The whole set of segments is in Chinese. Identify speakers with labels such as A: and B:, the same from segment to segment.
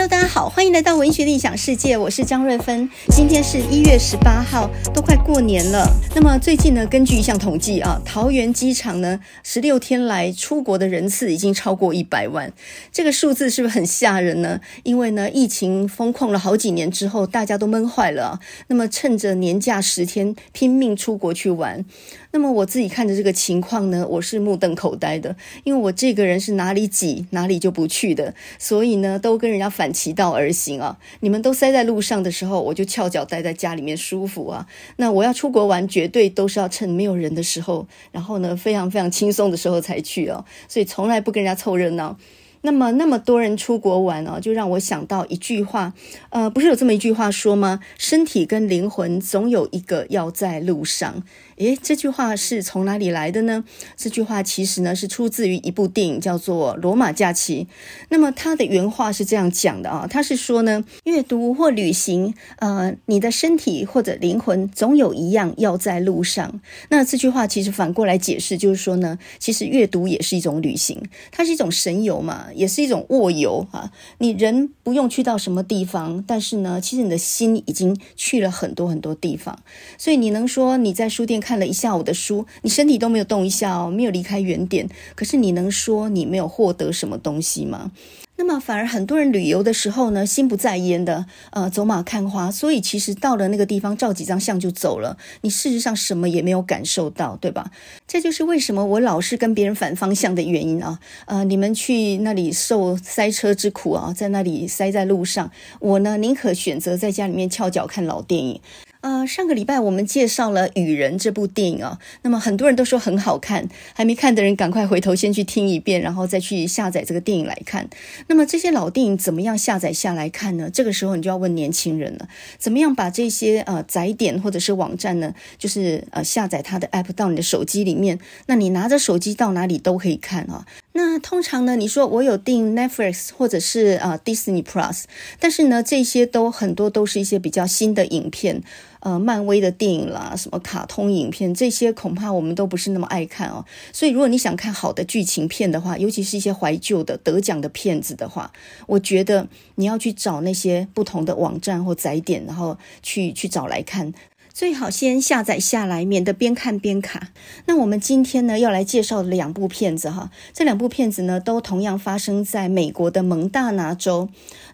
A: Hello，大家好，欢迎来到文学的异想世界，我是张瑞芬。今天是一月十八号，都快过年了。那么最近呢，根据一项统计啊，桃园机场呢，十六天来出国的人次已经超过一百万。这个数字是不是很吓人呢？因为呢，疫情封控了好几年之后，大家都闷坏了。那么趁着年假十天，拼命出国去玩。那么我自己看着这个情况呢，我是目瞪口呆的，因为我这个人是哪里挤哪里就不去的，所以呢，都跟人家反其道而行啊。你们都塞在路上的时候，我就翘脚待在家里面舒服啊。那我要出国玩，绝对都是要趁没有人的时候，然后呢，非常非常轻松的时候才去哦，所以从来不跟人家凑热闹。那么那么多人出国玩哦，就让我想到一句话，呃，不是有这么一句话说吗？身体跟灵魂总有一个要在路上。诶，这句话是从哪里来的呢？这句话其实呢是出自于一部电影，叫做《罗马假期》。那么它的原话是这样讲的啊，它是说呢，阅读或旅行，呃，你的身体或者灵魂总有一样要在路上。那这句话其实反过来解释，就是说呢，其实阅读也是一种旅行，它是一种神游嘛，也是一种卧游啊。你人不用去到什么地方，但是呢，其实你的心已经去了很多很多地方。所以你能说你在书店看看了一下午的书，你身体都没有动一下哦，没有离开原点。可是你能说你没有获得什么东西吗？那么反而很多人旅游的时候呢，心不在焉的，呃，走马看花。所以其实到了那个地方，照几张相就走了。你事实上什么也没有感受到，对吧？这就是为什么我老是跟别人反方向的原因啊。呃，你们去那里受塞车之苦啊，在那里塞在路上，我呢宁可选择在家里面翘脚看老电影。呃，上个礼拜我们介绍了《雨人》这部电影啊，那么很多人都说很好看，还没看的人赶快回头先去听一遍，然后再去下载这个电影来看。那么这些老电影怎么样下载下来看呢？这个时候你就要问年轻人了，怎么样把这些呃载点或者是网站呢，就是呃下载它的 app 到你的手机里面，那你拿着手机到哪里都可以看啊。那通常呢，你说我有订 Netflix 或者是呃 Disney Plus，但是呢，这些都很多都是一些比较新的影片。呃，漫威的电影啦，什么卡通影片，这些恐怕我们都不是那么爱看哦。所以，如果你想看好的剧情片的话，尤其是一些怀旧的得奖的片子的话，我觉得你要去找那些不同的网站或载点，然后去去找来看。最好先下载下来，免得边看边卡。那我们今天呢，要来介绍的两部片子哈，这两部片子呢，都同样发生在美国的蒙大拿州。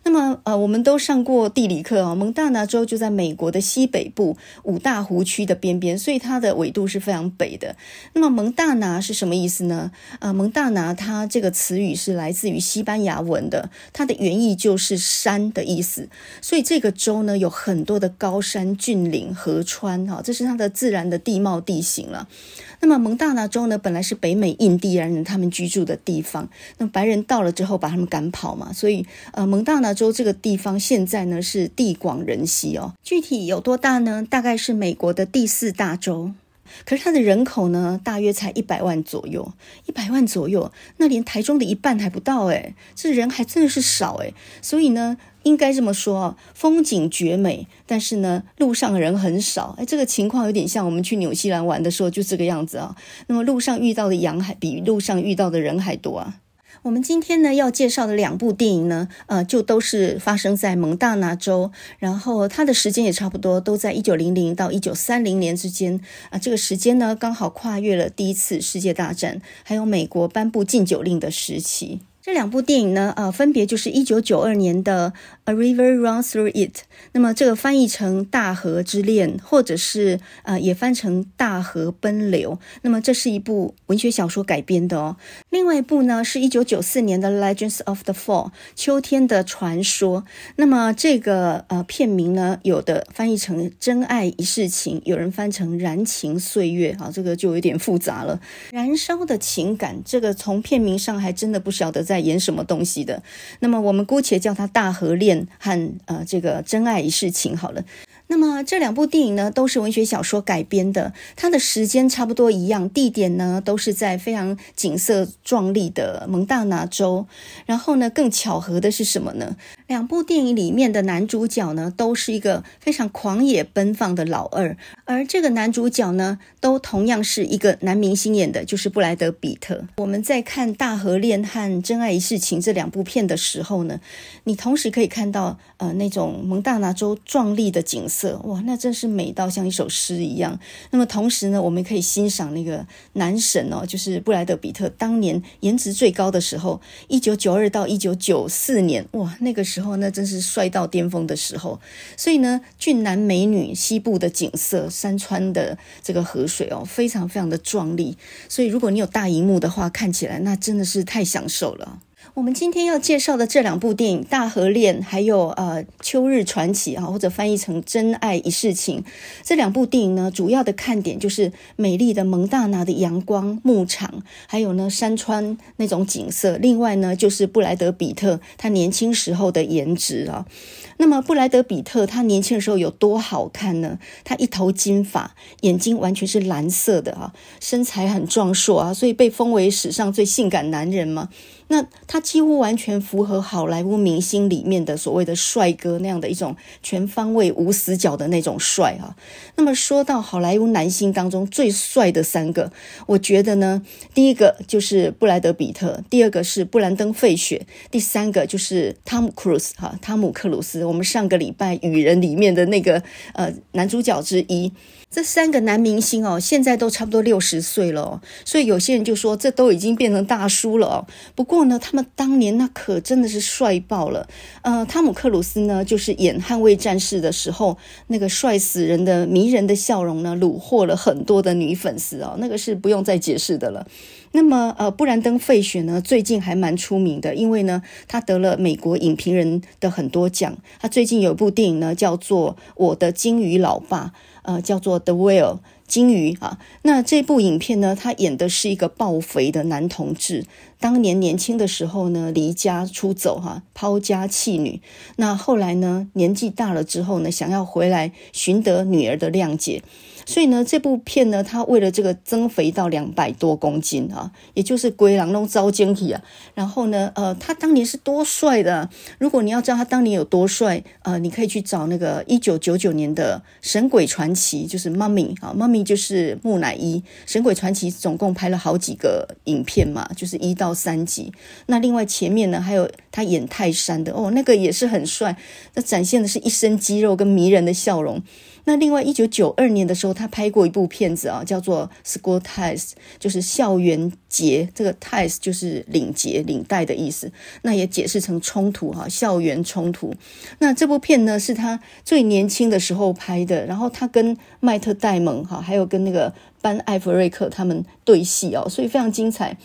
A: 那么，呃，我们都上过地理课啊，蒙大拿州就在美国的西北部五大湖区的边边，所以它的纬度是非常北的。那么，蒙大拿是什么意思呢？呃，蒙大拿它这个词语是来自于西班牙文的，它的原意就是山的意思。所以这个州呢，有很多的高山、峻岭、河川，哈，这是它的自然的地貌地形了。那么蒙大拿州呢，本来是北美印第安人他们居住的地方，那白人到了之后把他们赶跑嘛，所以呃蒙大拿州这个地方现在呢是地广人稀哦。具体有多大呢？大概是美国的第四大州，可是它的人口呢大约才一百万左右，一百万左右，那连台中的一半还不到诶，这人还真的是少诶，所以呢。应该这么说啊，风景绝美，但是呢，路上的人很少。哎，这个情况有点像我们去纽西兰玩的时候，就这个样子啊。那么路上遇到的羊还比路上遇到的人还多啊。我们今天呢要介绍的两部电影呢，呃，就都是发生在蒙大拿州，然后它的时间也差不多，都在一九零零到一九三零年之间啊，呃。这个时间呢，刚好跨越了第一次世界大战，还有美国颁布禁酒令的时期。这两部电影呢，呃，分别就是一九九二年的《A River Runs Through It》，那么这个翻译成《大河之恋》，或者是呃，也翻成《大河奔流》。那么这是一部文学小说改编的哦。另外一部呢，是一九九四年的《Legends of the Fall》，秋天的传说。那么这个呃片名呢，有的翻译成《真爱一世情》，有人翻成《燃情岁月》啊，这个就有点复杂了。燃烧的情感，这个从片名上还真的不晓得在。演什么东西的？那么我们姑且叫它《大河恋》和呃这个《真爱一世情》好了。那么这两部电影呢，都是文学小说改编的，它的时间差不多一样，地点呢都是在非常景色壮丽的蒙大拿州。然后呢，更巧合的是什么呢？两部电影里面的男主角呢，都是一个非常狂野奔放的老二，而这个男主角呢，都同样是一个男明星演的，就是布莱德彼特。我们在看《大河恋》和《真爱一世情》这两部片的时候呢，你同时可以看到呃那种蒙大拿州壮丽的景色，哇，那真是美到像一首诗一样。那么同时呢，我们可以欣赏那个男神哦，就是布莱德彼特当年颜值最高的时候，一九九二到一九九四年，哇，那个时时候那真是帅到巅峰的时候。所以呢，俊男美女，西部的景色，山川的这个河水哦，非常非常的壮丽。所以如果你有大荧幕的话，看起来那真的是太享受了。我们今天要介绍的这两部电影《大河恋》还有呃《秋日传奇》啊，或者翻译成《真爱一世情》这两部电影呢，主要的看点就是美丽的蒙大拿的阳光、牧场，还有呢山川那种景色。另外呢，就是布莱德彼特他年轻时候的颜值啊。那么布莱德彼特他年轻的时候有多好看呢？他一头金发，眼睛完全是蓝色的啊，身材很壮硕啊，所以被封为史上最性感男人嘛。那他几乎完全符合好莱坞明星里面的所谓的帅哥那样的一种全方位无死角的那种帅啊。那么说到好莱坞男星当中最帅的三个，我觉得呢，第一个就是布莱德彼特，第二个是布兰登费雪，第三个就是汤姆克鲁斯哈，汤姆克鲁斯。我们上个礼拜《雨人》里面的那个呃男主角之一。这三个男明星哦，现在都差不多六十岁了，所以有些人就说这都已经变成大叔了哦。不过呢，他们当年那可真的是帅爆了。呃，汤姆克鲁斯呢，就是演《捍卫战士》的时候，那个帅死人的迷人的笑容呢，虏获了很多的女粉丝哦，那个是不用再解释的了。那么，呃，布兰登·费雪呢，最近还蛮出名的，因为呢，他得了美国影评人的很多奖。他最近有一部电影呢，叫做《我的鲸鱼老爸》，呃，叫做《The Whale》鲸鱼啊。那这部影片呢，他演的是一个暴肥的男同志，当年年轻的时候呢，离家出走哈，抛家弃女。那后来呢，年纪大了之后呢，想要回来寻得女儿的谅解。所以呢，这部片呢，他为了这个增肥到两百多公斤啊，也就是龟狼弄遭惊体啊。然后呢，呃，他当年是多帅的。如果你要知道他当年有多帅，呃，你可以去找那个一九九九年的《神鬼传奇》，就是 Mummy 啊，Mummy 就是木乃伊。《神鬼传奇》总共拍了好几个影片嘛，就是一到三集。那另外前面呢，还有他演泰山的哦，那个也是很帅，那展现的是一身肌肉跟迷人的笑容。那另外，一九九二年的时候，他拍过一部片子啊，叫做《School Ties》，就是校园节。这个 Ties 就是领结、领带的意思。那也解释成冲突哈，校园冲突。那这部片呢，是他最年轻的时候拍的，然后他跟迈特戴蒙哈，还有跟那个班艾弗瑞克他们对戏哦，所以非常精彩。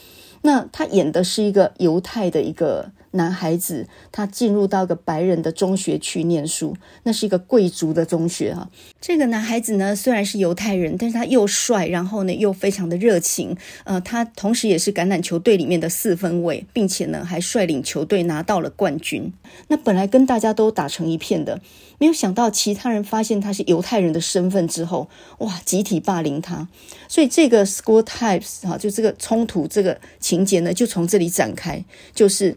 A: 那他演的是一个犹太的一个。男孩子他进入到一个白人的中学去念书，那是一个贵族的中学哈。这个男孩子呢，虽然是犹太人，但是他又帅，然后呢又非常的热情。呃，他同时也是橄榄球队里面的四分卫，并且呢还率领球队拿到了冠军。那本来跟大家都打成一片的，没有想到其他人发现他是犹太人的身份之后，哇，集体霸凌他。所以这个 School types 哈，就这个冲突这个情节呢，就从这里展开，就是。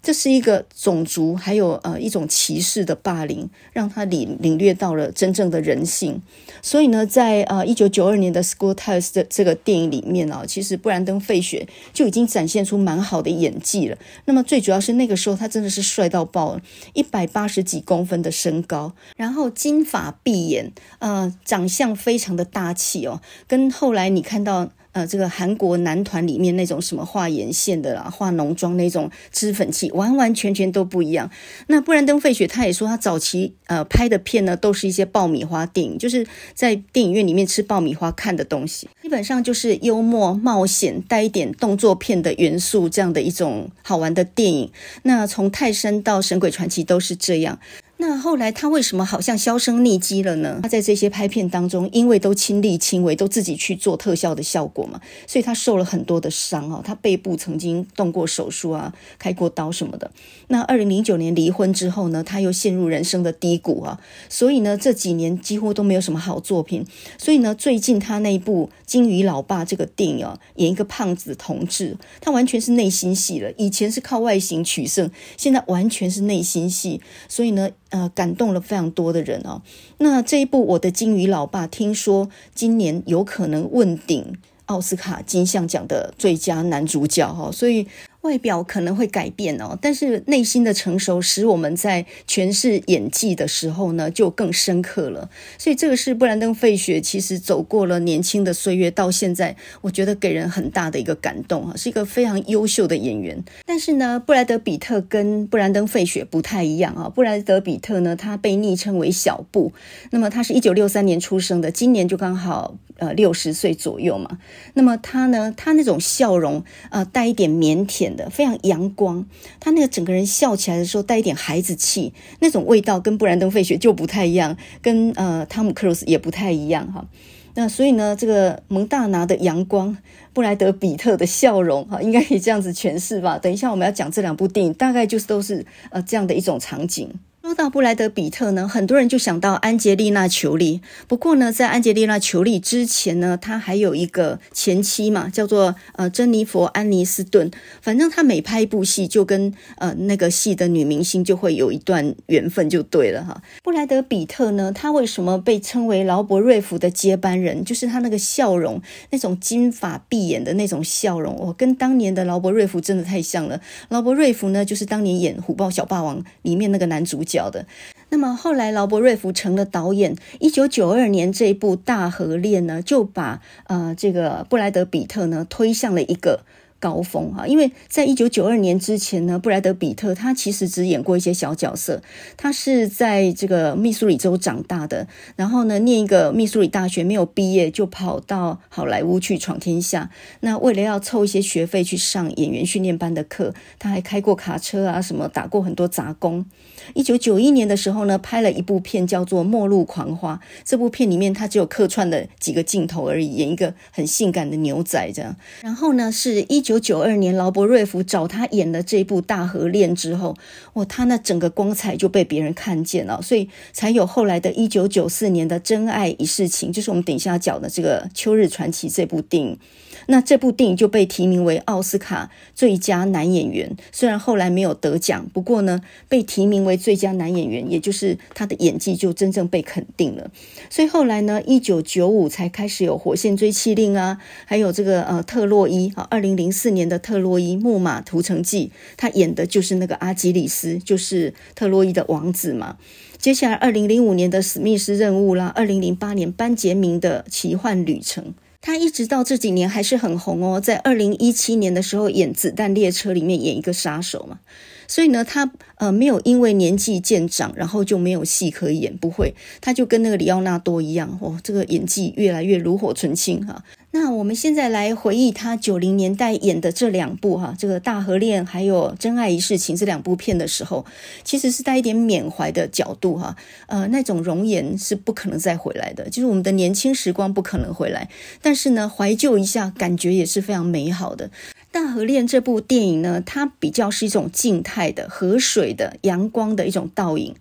A: 这是一个种族，还有呃一种歧视的霸凌，让他领领略到了真正的人性。所以呢，在呃一九九二年的《School Ties》的这个电影里面啊，其实布兰登·费雪就已经展现出蛮好的演技了。那么最主要是那个时候他真的是帅到爆了，一百八十几公分的身高，然后金发碧眼，呃，长相非常的大气哦，跟后来你看到。呃，这个韩国男团里面那种什么画眼线的啦，化浓妆那种脂粉气，完完全全都不一样。那布兰登·费雪他也说，他早期呃拍的片呢，都是一些爆米花电影，就是在电影院里面吃爆米花看的东西，基本上就是幽默、冒险、带一点动作片的元素这样的一种好玩的电影。那从泰山到神鬼传奇都是这样。那后来他为什么好像销声匿迹了呢？他在这些拍片当中，因为都亲力亲为，都自己去做特效的效果嘛，所以他受了很多的伤啊。他背部曾经动过手术啊，开过刀什么的。那二零零九年离婚之后呢，他又陷入人生的低谷啊，所以呢，这几年几乎都没有什么好作品。所以呢，最近他那一部《金鱼老爸》这个电影，演一个胖子同志，他完全是内心戏了。以前是靠外形取胜，现在完全是内心戏。所以呢。呃，感动了非常多的人哦。那这一部《我的金鱼老爸》，听说今年有可能问鼎奥斯卡金像奖的最佳男主角哈，所以。外表可能会改变哦，但是内心的成熟使我们在诠释演技的时候呢，就更深刻了。所以这个是布兰登·费雪，其实走过了年轻的岁月，到现在，我觉得给人很大的一个感动啊，是一个非常优秀的演员。但是呢，布莱德·彼特跟布兰登·费雪不太一样啊。布莱德·彼特呢，他被昵称为小布，那么他是一九六三年出生的，今年就刚好呃六十岁左右嘛。那么他呢，他那种笑容呃带一点腼腆。的非常阳光，他那个整个人笑起来的时候带一点孩子气，那种味道跟布兰登·费雪就不太一样，跟呃汤姆·克鲁斯也不太一样哈。那所以呢，这个蒙大拿的阳光，布莱德·比特的笑容哈，应该可以这样子诠释吧。等一下我们要讲这两部电影，大概就是都是呃这样的一种场景。说到布莱德彼特呢，很多人就想到安吉丽娜裘丽。不过呢，在安吉丽娜裘丽之前呢，他还有一个前妻嘛，叫做呃珍妮佛安妮斯顿。反正他每拍一部戏，就跟呃那个戏的女明星就会有一段缘分，就对了哈。布莱德彼特呢，他为什么被称为劳勃瑞福的接班人？就是他那个笑容，那种金发碧眼的那种笑容，哦，跟当年的劳勃瑞福真的太像了。劳勃瑞福呢，就是当年演《虎豹小霸王》里面那个男主角。的，那么后来劳勃瑞福成了导演，一九九二年这一部《大河恋》呢，就把呃这个布莱德彼特呢推向了一个。高峰哈，因为在一九九二年之前呢，布莱德彼特他其实只演过一些小角色。他是在这个密苏里州长大的，然后呢，念一个密苏里大学没有毕业，就跑到好莱坞去闯天下。那为了要凑一些学费去上演员训练班的课，他还开过卡车啊，什么打过很多杂工。一九九一年的时候呢，拍了一部片叫做《末路狂花》。这部片里面他只有客串的几个镜头而已，演一个很性感的牛仔这样。然后呢，是一。九九二年，劳勃瑞福找他演了这部《大河恋》之后，哇，他那整个光彩就被别人看见了，所以才有后来的一九九四年的《真爱一世情》，就是我们等一下要讲的这个《秋日传奇》这部电影。那这部电影就被提名为奥斯卡最佳男演员，虽然后来没有得奖，不过呢，被提名为最佳男演员，也就是他的演技就真正被肯定了。所以后来呢，一九九五才开始有《火线追缉令》啊，还有这个呃特洛伊啊，二零零四年的《特洛伊木马屠城记》，他演的就是那个阿基里斯，就是特洛伊的王子嘛。接下来二零零五年的《史密斯任务》啦，二零零八年班杰明的奇幻旅程。他一直到这几年还是很红哦，在二零一七年的时候演《子弹列车》里面演一个杀手嘛，所以呢，他呃没有因为年纪渐长，然后就没有戏可以演，不会，他就跟那个里奥纳多一样哦，这个演技越来越炉火纯青哈。那我们现在来回忆他九零年代演的这两部哈，这个《大河恋》还有《真爱一世情》这两部片的时候，其实是带一点缅怀的角度哈。呃，那种容颜是不可能再回来的，就是我们的年轻时光不可能回来。但是呢，怀旧一下，感觉也是非常美好的。《大河恋》这部电影呢，它比较是一种静态的河水的阳光的一种倒影。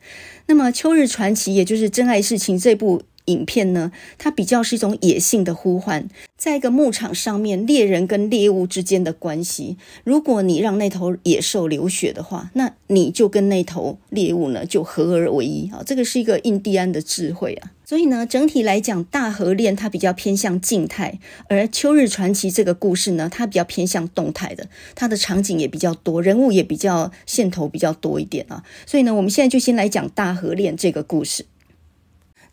A: 那么《秋日传奇》也就是《真爱一世情》这部。影片呢，它比较是一种野性的呼唤，在一个牧场上面，猎人跟猎物之间的关系。如果你让那头野兽流血的话，那你就跟那头猎物呢就合而为一啊。这个是一个印第安的智慧啊。所以呢，整体来讲，《大河恋》它比较偏向静态，而《秋日传奇》这个故事呢，它比较偏向动态的，它的场景也比较多，人物也比较线头比较多一点啊。所以呢，我们现在就先来讲《大河恋》这个故事。《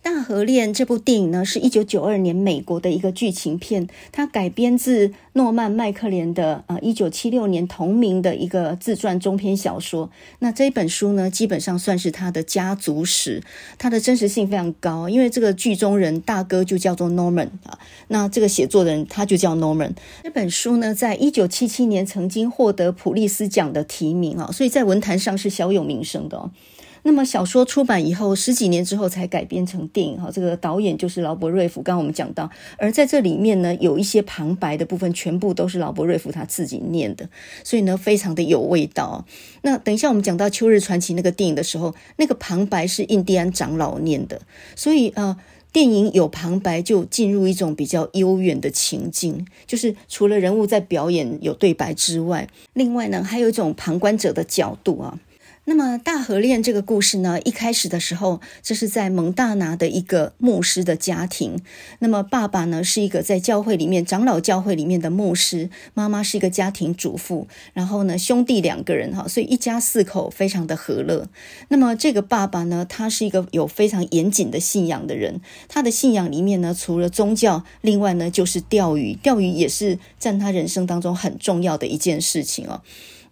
A: 大河恋》这部电影呢，是一九九二年美国的一个剧情片，它改编自诺曼麦克连的呃一九七六年同名的一个自传中篇小说。那这本书呢，基本上算是他的家族史，它的真实性非常高，因为这个剧中人大哥就叫做 Norman 啊，那这个写作人他就叫 Norman。这本书呢，在一九七七年曾经获得普利斯奖的提名啊，所以在文坛上是小有名声的。那么小说出版以后，十几年之后才改编成电影哈。这个导演就是劳勃瑞福，刚刚我们讲到，而在这里面呢，有一些旁白的部分，全部都是劳勃瑞福他自己念的，所以呢，非常的有味道。那等一下我们讲到《秋日传奇》那个电影的时候，那个旁白是印第安长老念的，所以呃，电影有旁白就进入一种比较悠远的情境，就是除了人物在表演有对白之外，另外呢，还有一种旁观者的角度啊。那么大河恋这个故事呢，一开始的时候，这是在蒙大拿的一个牧师的家庭。那么爸爸呢，是一个在教会里面长老教会里面的牧师，妈妈是一个家庭主妇，然后呢，兄弟两个人哈，所以一家四口非常的和乐。那么这个爸爸呢，他是一个有非常严谨的信仰的人，他的信仰里面呢，除了宗教，另外呢就是钓鱼，钓鱼也是占他人生当中很重要的一件事情哦。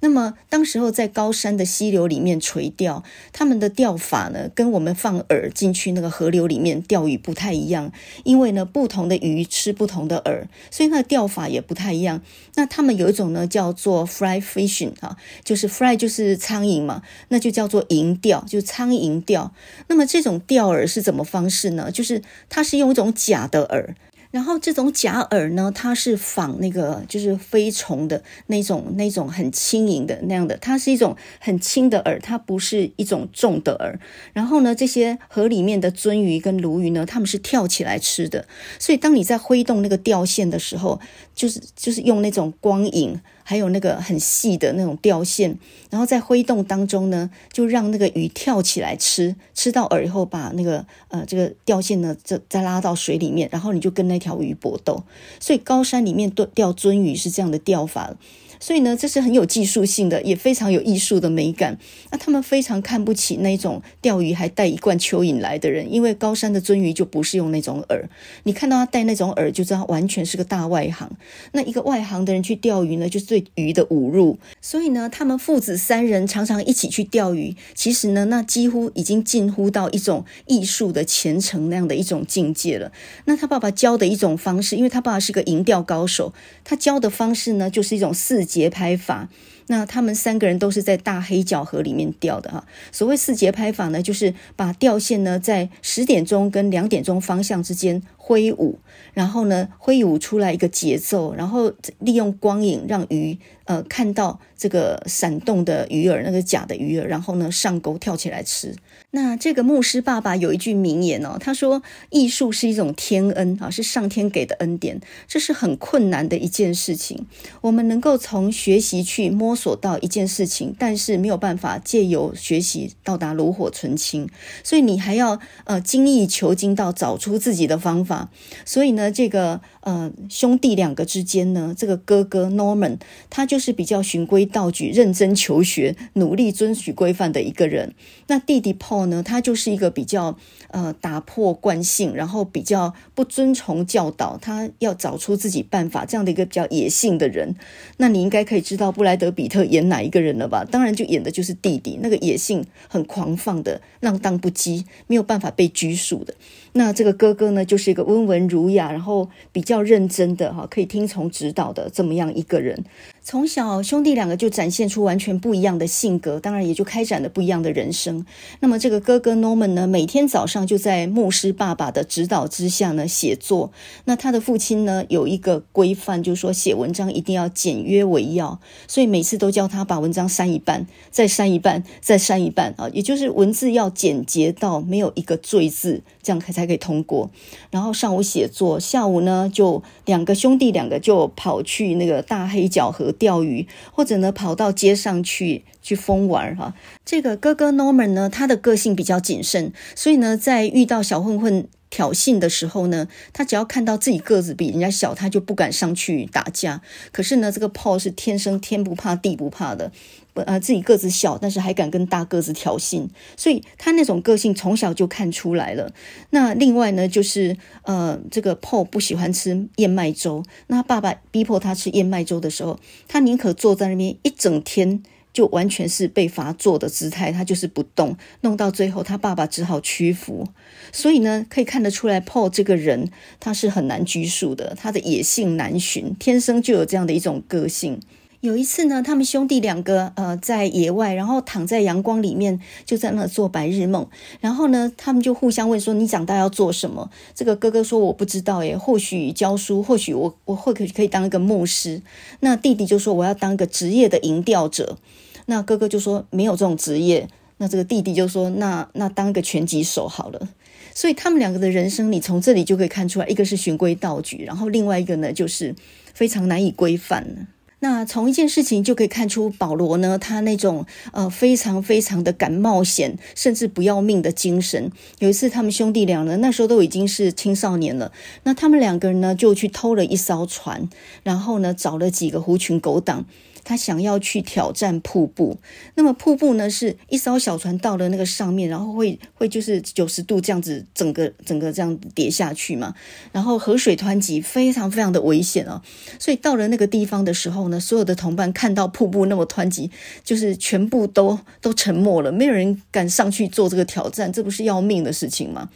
A: 那么，当时候在高山的溪流里面垂钓，他们的钓法呢，跟我们放饵进去那个河流里面钓鱼不太一样。因为呢，不同的鱼吃不同的饵，所以它的钓法也不太一样。那他们有一种呢，叫做 fly fishing 啊，就是 fly 就是苍蝇嘛，那就叫做蝇钓，就是苍蝇钓。那么这种钓饵是怎么方式呢？就是它是用一种假的饵。然后这种假饵呢，它是仿那个就是飞虫的那种那种很轻盈的那样的，它是一种很轻的饵，它不是一种重的饵。然后呢，这些河里面的鳟鱼跟鲈鱼呢，它们是跳起来吃的。所以当你在挥动那个钓线的时候，就是就是用那种光影。还有那个很细的那种钓线，然后在挥动当中呢，就让那个鱼跳起来吃，吃到饵以后，把那个呃这个钓线呢，再再拉到水里面，然后你就跟那条鱼搏斗。所以高山里面钓钓鱒鱼是这样的钓法。所以呢，这是很有技术性的，也非常有艺术的美感。那他们非常看不起那种钓鱼还带一罐蚯蚓来的人，因为高山的鳟鱼就不是用那种饵。你看到他带那种饵，就知道完全是个大外行。那一个外行的人去钓鱼呢，就是对鱼的侮辱。所以呢，他们父子三人常常一起去钓鱼。其实呢，那几乎已经近乎到一种艺术的虔诚那样的一种境界了。那他爸爸教的一种方式，因为他爸爸是个银钓高手，他教的方式呢，就是一种四。节拍法，那他们三个人都是在大黑角河里面钓的哈。所谓四节拍法呢，就是把钓线呢在十点钟跟两点钟方向之间挥舞，然后呢挥舞出来一个节奏，然后利用光影让鱼呃看到这个闪动的鱼饵，那个假的鱼饵，然后呢上钩跳起来吃。那这个牧师爸爸有一句名言哦，他说：“艺术是一种天恩啊，是上天给的恩典，这是很困难的一件事情。我们能够从学习去摸索到一件事情，但是没有办法借由学习到达炉火纯青，所以你还要呃精益求精到找出自己的方法。所以呢，这个呃兄弟两个之间呢，这个哥哥 Norman 他就是比较循规蹈矩、认真求学、努力遵循规范的一个人。那弟弟 Paul。呢，他就是一个比较呃打破惯性，然后比较不遵从教导，他要找出自己办法这样的一个比较野性的人。那你应该可以知道布莱德彼特演哪一个人了吧？当然就演的就是弟弟，那个野性很狂放的、浪荡不羁、没有办法被拘束的。那这个哥哥呢，就是一个温文儒雅，然后比较认真的哈，可以听从指导的这么样一个人。从小兄弟两个就展现出完全不一样的性格，当然也就开展了不一样的人生。那么这个哥哥 Norman 呢，每天早上就在牧师爸爸的指导之下呢写作。那他的父亲呢有一个规范，就是说写文章一定要简约为要，所以每次都叫他把文章删一半，再删一半，再删一半啊，也就是文字要简洁到没有一个赘字，这样才才可以通过。然后上午写作，下午呢就两个兄弟两个就跑去那个大黑角河。钓鱼，或者呢跑到街上去去疯玩哈。这个哥哥 Norman 呢，他的个性比较谨慎，所以呢，在遇到小混混挑衅的时候呢，他只要看到自己个子比人家小，他就不敢上去打架。可是呢，这个 Paul 是天生天不怕地不怕的。呃，自己个子小，但是还敢跟大个子挑衅，所以他那种个性从小就看出来了。那另外呢，就是呃，这个 Paul 不喜欢吃燕麦粥，那爸爸逼迫他吃燕麦粥的时候，他宁可坐在那边一整天，就完全是被罚坐的姿态，他就是不动，弄到最后他爸爸只好屈服。所以呢，可以看得出来，Paul 这个人他是很难拘束的，他的野性难寻，天生就有这样的一种个性。有一次呢，他们兄弟两个呃在野外，然后躺在阳光里面，就在那做白日梦。然后呢，他们就互相问说：“你长大要做什么？”这个哥哥说：“我不知道耶，或许教书，或许我我会可可以当一个牧师。”那弟弟就说：“我要当一个职业的营钓者。”那哥哥就说：“没有这种职业。”那这个弟弟就说：“那那当一个拳击手好了。”所以他们两个的人生，你从这里就可以看出来，一个是循规蹈矩，然后另外一个呢，就是非常难以规范。那从一件事情就可以看出，保罗呢，他那种呃非常非常的敢冒险，甚至不要命的精神。有一次，他们兄弟俩呢，那时候都已经是青少年了，那他们两个人呢，就去偷了一艘船，然后呢，找了几个狐群狗党。他想要去挑战瀑布，那么瀑布呢，是一艘小船到了那个上面，然后会会就是九十度这样子，整个整个这样跌下去嘛。然后河水湍急，非常非常的危险哦。所以到了那个地方的时候呢，所有的同伴看到瀑布那么湍急，就是全部都都沉默了，没有人敢上去做这个挑战，这不是要命的事情吗？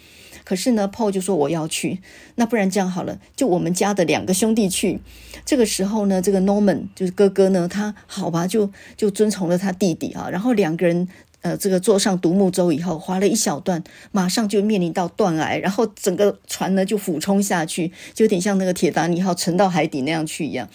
A: 可是呢，Paul 就说我要去，那不然这样好了，就我们家的两个兄弟去。这个时候呢，这个 Norman 就是哥哥呢，他好吧，就就遵从了他弟弟啊，然后两个人呃，这个坐上独木舟以后，划了一小段，马上就面临到断崖，然后整个船呢就俯冲下去，就有点像那个铁达尼号沉到海底那样去一样。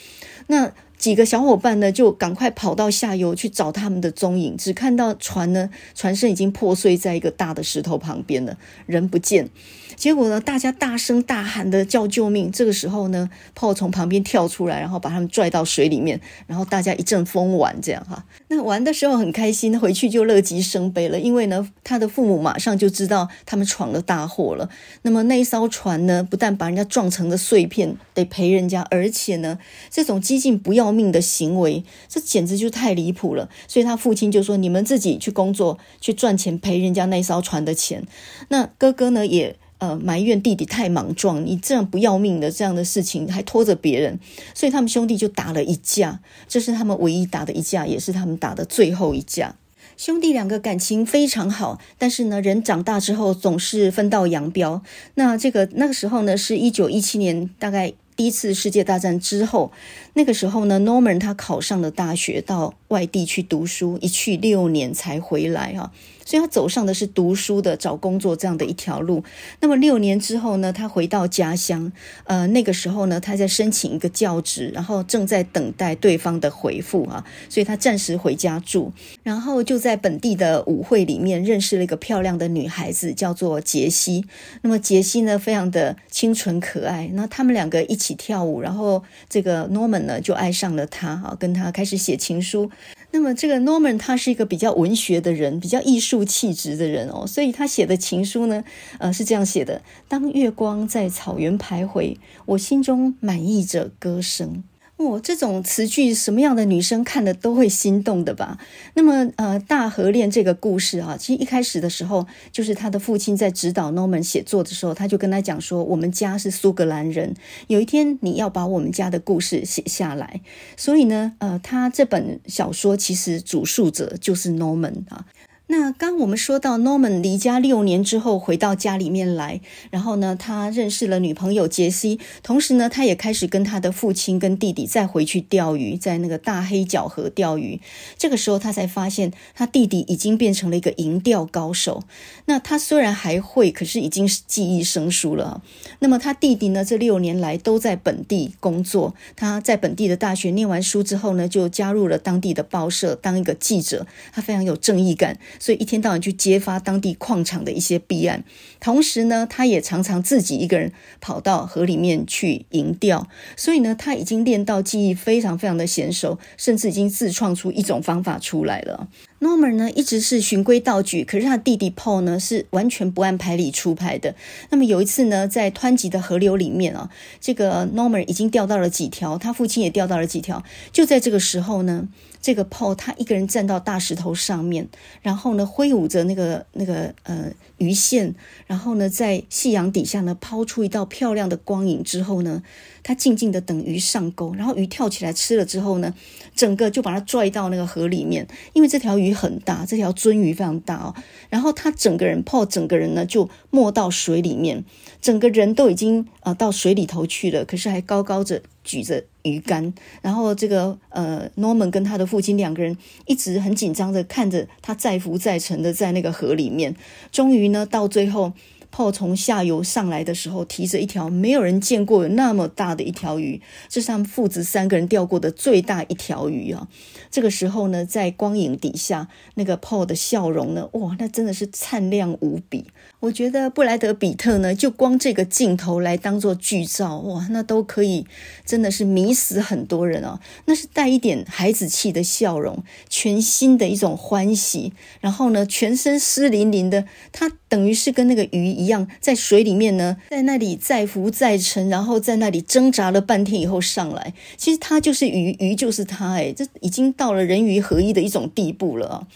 A: 那几个小伙伴呢，就赶快跑到下游去找他们的踪影，只看到船呢，船身已经破碎在一个大的石头旁边了，人不见。结果呢，大家大声大喊的叫救命。这个时候呢炮从旁边跳出来，然后把他们拽到水里面，然后大家一阵疯玩，这样哈。那玩的时候很开心，回去就乐极生悲了，因为呢，他的父母马上就知道他们闯了大祸了。那么那一艘船呢，不但把人家撞成了碎片，得赔人家，而且呢，这种激进不要命的行为，这简直就太离谱了。所以他父亲就说：“你们自己去工作，去赚钱赔人家那艘船的钱。”那哥哥呢也。呃，埋怨弟弟太莽撞，你这样不要命的这样的事情还拖着别人，所以他们兄弟就打了一架，这是他们唯一打的一架，也是他们打的最后一架。兄弟两个感情非常好，但是呢，人长大之后总是分道扬镳。那这个那个时候呢，是一九一七年，大概第一次世界大战之后，那个时候呢，Norman 他考上了大学，到外地去读书，一去六年才回来啊。所以他走上的是读书的、找工作这样的一条路。那么六年之后呢，他回到家乡，呃，那个时候呢，他在申请一个教职，然后正在等待对方的回复啊。所以他暂时回家住，然后就在本地的舞会里面认识了一个漂亮的女孩子，叫做杰西。那么杰西呢，非常的清纯可爱。那他们两个一起跳舞，然后这个 Norman 呢就爱上了她啊，跟她开始写情书。那么这个 Norman 他是一个比较文学的人，比较艺术气质的人哦，所以他写的情书呢，呃，是这样写的：当月光在草原徘徊，我心中满溢着歌声。哦，这种词句，什么样的女生看了都会心动的吧？那么，呃，大河恋这个故事啊，其实一开始的时候，就是他的父亲在指导 Norman 写作的时候，他就跟他讲说：“我们家是苏格兰人，有一天你要把我们家的故事写下来。”所以呢，呃，他这本小说其实主述者就是 Norman 啊。那刚我们说到，Norman 离家六年之后回到家里面来，然后呢，他认识了女朋友杰西，同时呢，他也开始跟他的父亲跟弟弟再回去钓鱼，在那个大黑角河钓鱼。这个时候，他才发现他弟弟已经变成了一个银钓高手。那他虽然还会，可是已经是技艺生疏了。那么他弟弟呢，这六年来都在本地工作。他在本地的大学念完书之后呢，就加入了当地的报社当一个记者。他非常有正义感。所以一天到晚去揭发当地矿场的一些弊案，同时呢，他也常常自己一个人跑到河里面去营钓。所以呢，他已经练到技艺非常非常的娴熟，甚至已经自创出一种方法出来了。Norman 呢，一直是循规蹈矩，可是他弟弟 Paul 呢，是完全不按牌理出牌的。那么有一次呢，在湍急的河流里面啊，这个 Norman 已经钓到了几条，他父亲也钓到了几条。就在这个时候呢，这个 Paul 他一个人站到大石头上面，然后呢挥舞着那个那个呃鱼线，然后呢在夕阳底下呢抛出一道漂亮的光影之后呢，他静静的等鱼上钩，然后鱼跳起来吃了之后呢，整个就把它拽到那个河里面，因为这条鱼很大，这条鳟鱼非常大哦。然后他整个人泡，整个人呢就没到水里面，整个人都已经啊、到水里头去了，可是还高高着举着鱼竿。然后这个呃，Norman 跟他的父亲两个人一直很紧张的看着他载浮载沉的在那个河里面。终于呢，到最后。泡从下游上来的时候，提着一条没有人见过有那么大的一条鱼，这是他们父子三个人钓过的最大一条鱼啊！这个时候呢，在光影底下，那个泡的笑容呢，哇，那真的是灿烂无比。我觉得布莱德彼特呢，就光这个镜头来当做剧照，哇，那都可以真的是迷死很多人啊！那是带一点孩子气的笑容，全新的一种欢喜，然后呢，全身湿淋淋的，他等于是跟那个鱼一样，在水里面呢，在那里再浮再沉，然后在那里挣扎了半天以后上来，其实它就是鱼，鱼就是它，哎，这已经到了人鱼合一的一种地步了啊！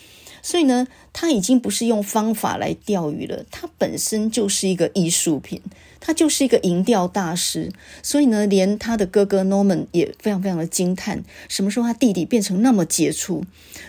A: 所以呢。它已经不是用方法来钓鱼了，它本身就是一个艺术品，他就是一个银调大师。所以呢，连他的哥哥 Norman 也非常非常的惊叹，什么时候他弟弟变成那么杰出？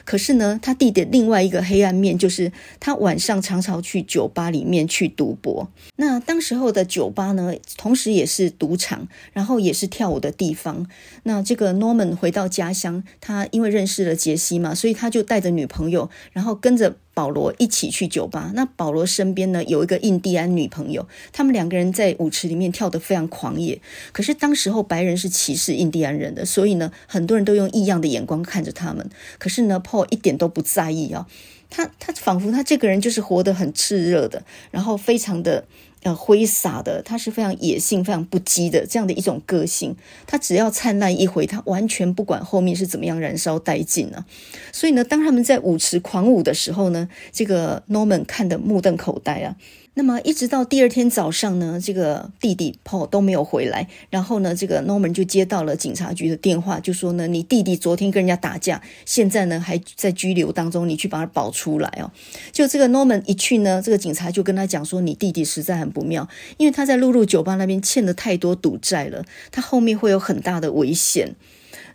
A: 可是呢，他弟弟另外一个黑暗面就是他晚上常常去酒吧里面去赌博。那当时候的酒吧呢，同时也是赌场，然后也是跳舞的地方。那这个 Norman 回到家乡，他因为认识了杰西嘛，所以他就带着女朋友，然后跟着。保罗一起去酒吧，那保罗身边呢，有一个印第安女朋友，他们两个人在舞池里面跳得非常狂野。可是当时候白人是歧视印第安人的，所以呢，很多人都用异样的眼光看着他们。可是呢，Paul 一点都不在意啊，他他仿佛他这个人就是活得很炽热的，然后非常的。呃，挥洒的，他是非常野性、非常不羁的这样的一种个性。他只要灿烂一回，他完全不管后面是怎么样燃烧殆尽了。所以呢，当他们在舞池狂舞的时候呢，这个 Norman 看得目瞪口呆啊。那么一直到第二天早上呢，这个弟弟 Paul 都没有回来。然后呢，这个 Norman 就接到了警察局的电话，就说呢，你弟弟昨天跟人家打架，现在呢还在拘留当中，你去把他保出来哦。就这个 Norman 一去呢，这个警察就跟他讲说，你弟弟实在很不妙，因为他在露露酒吧那边欠了太多赌债了，他后面会有很大的危险。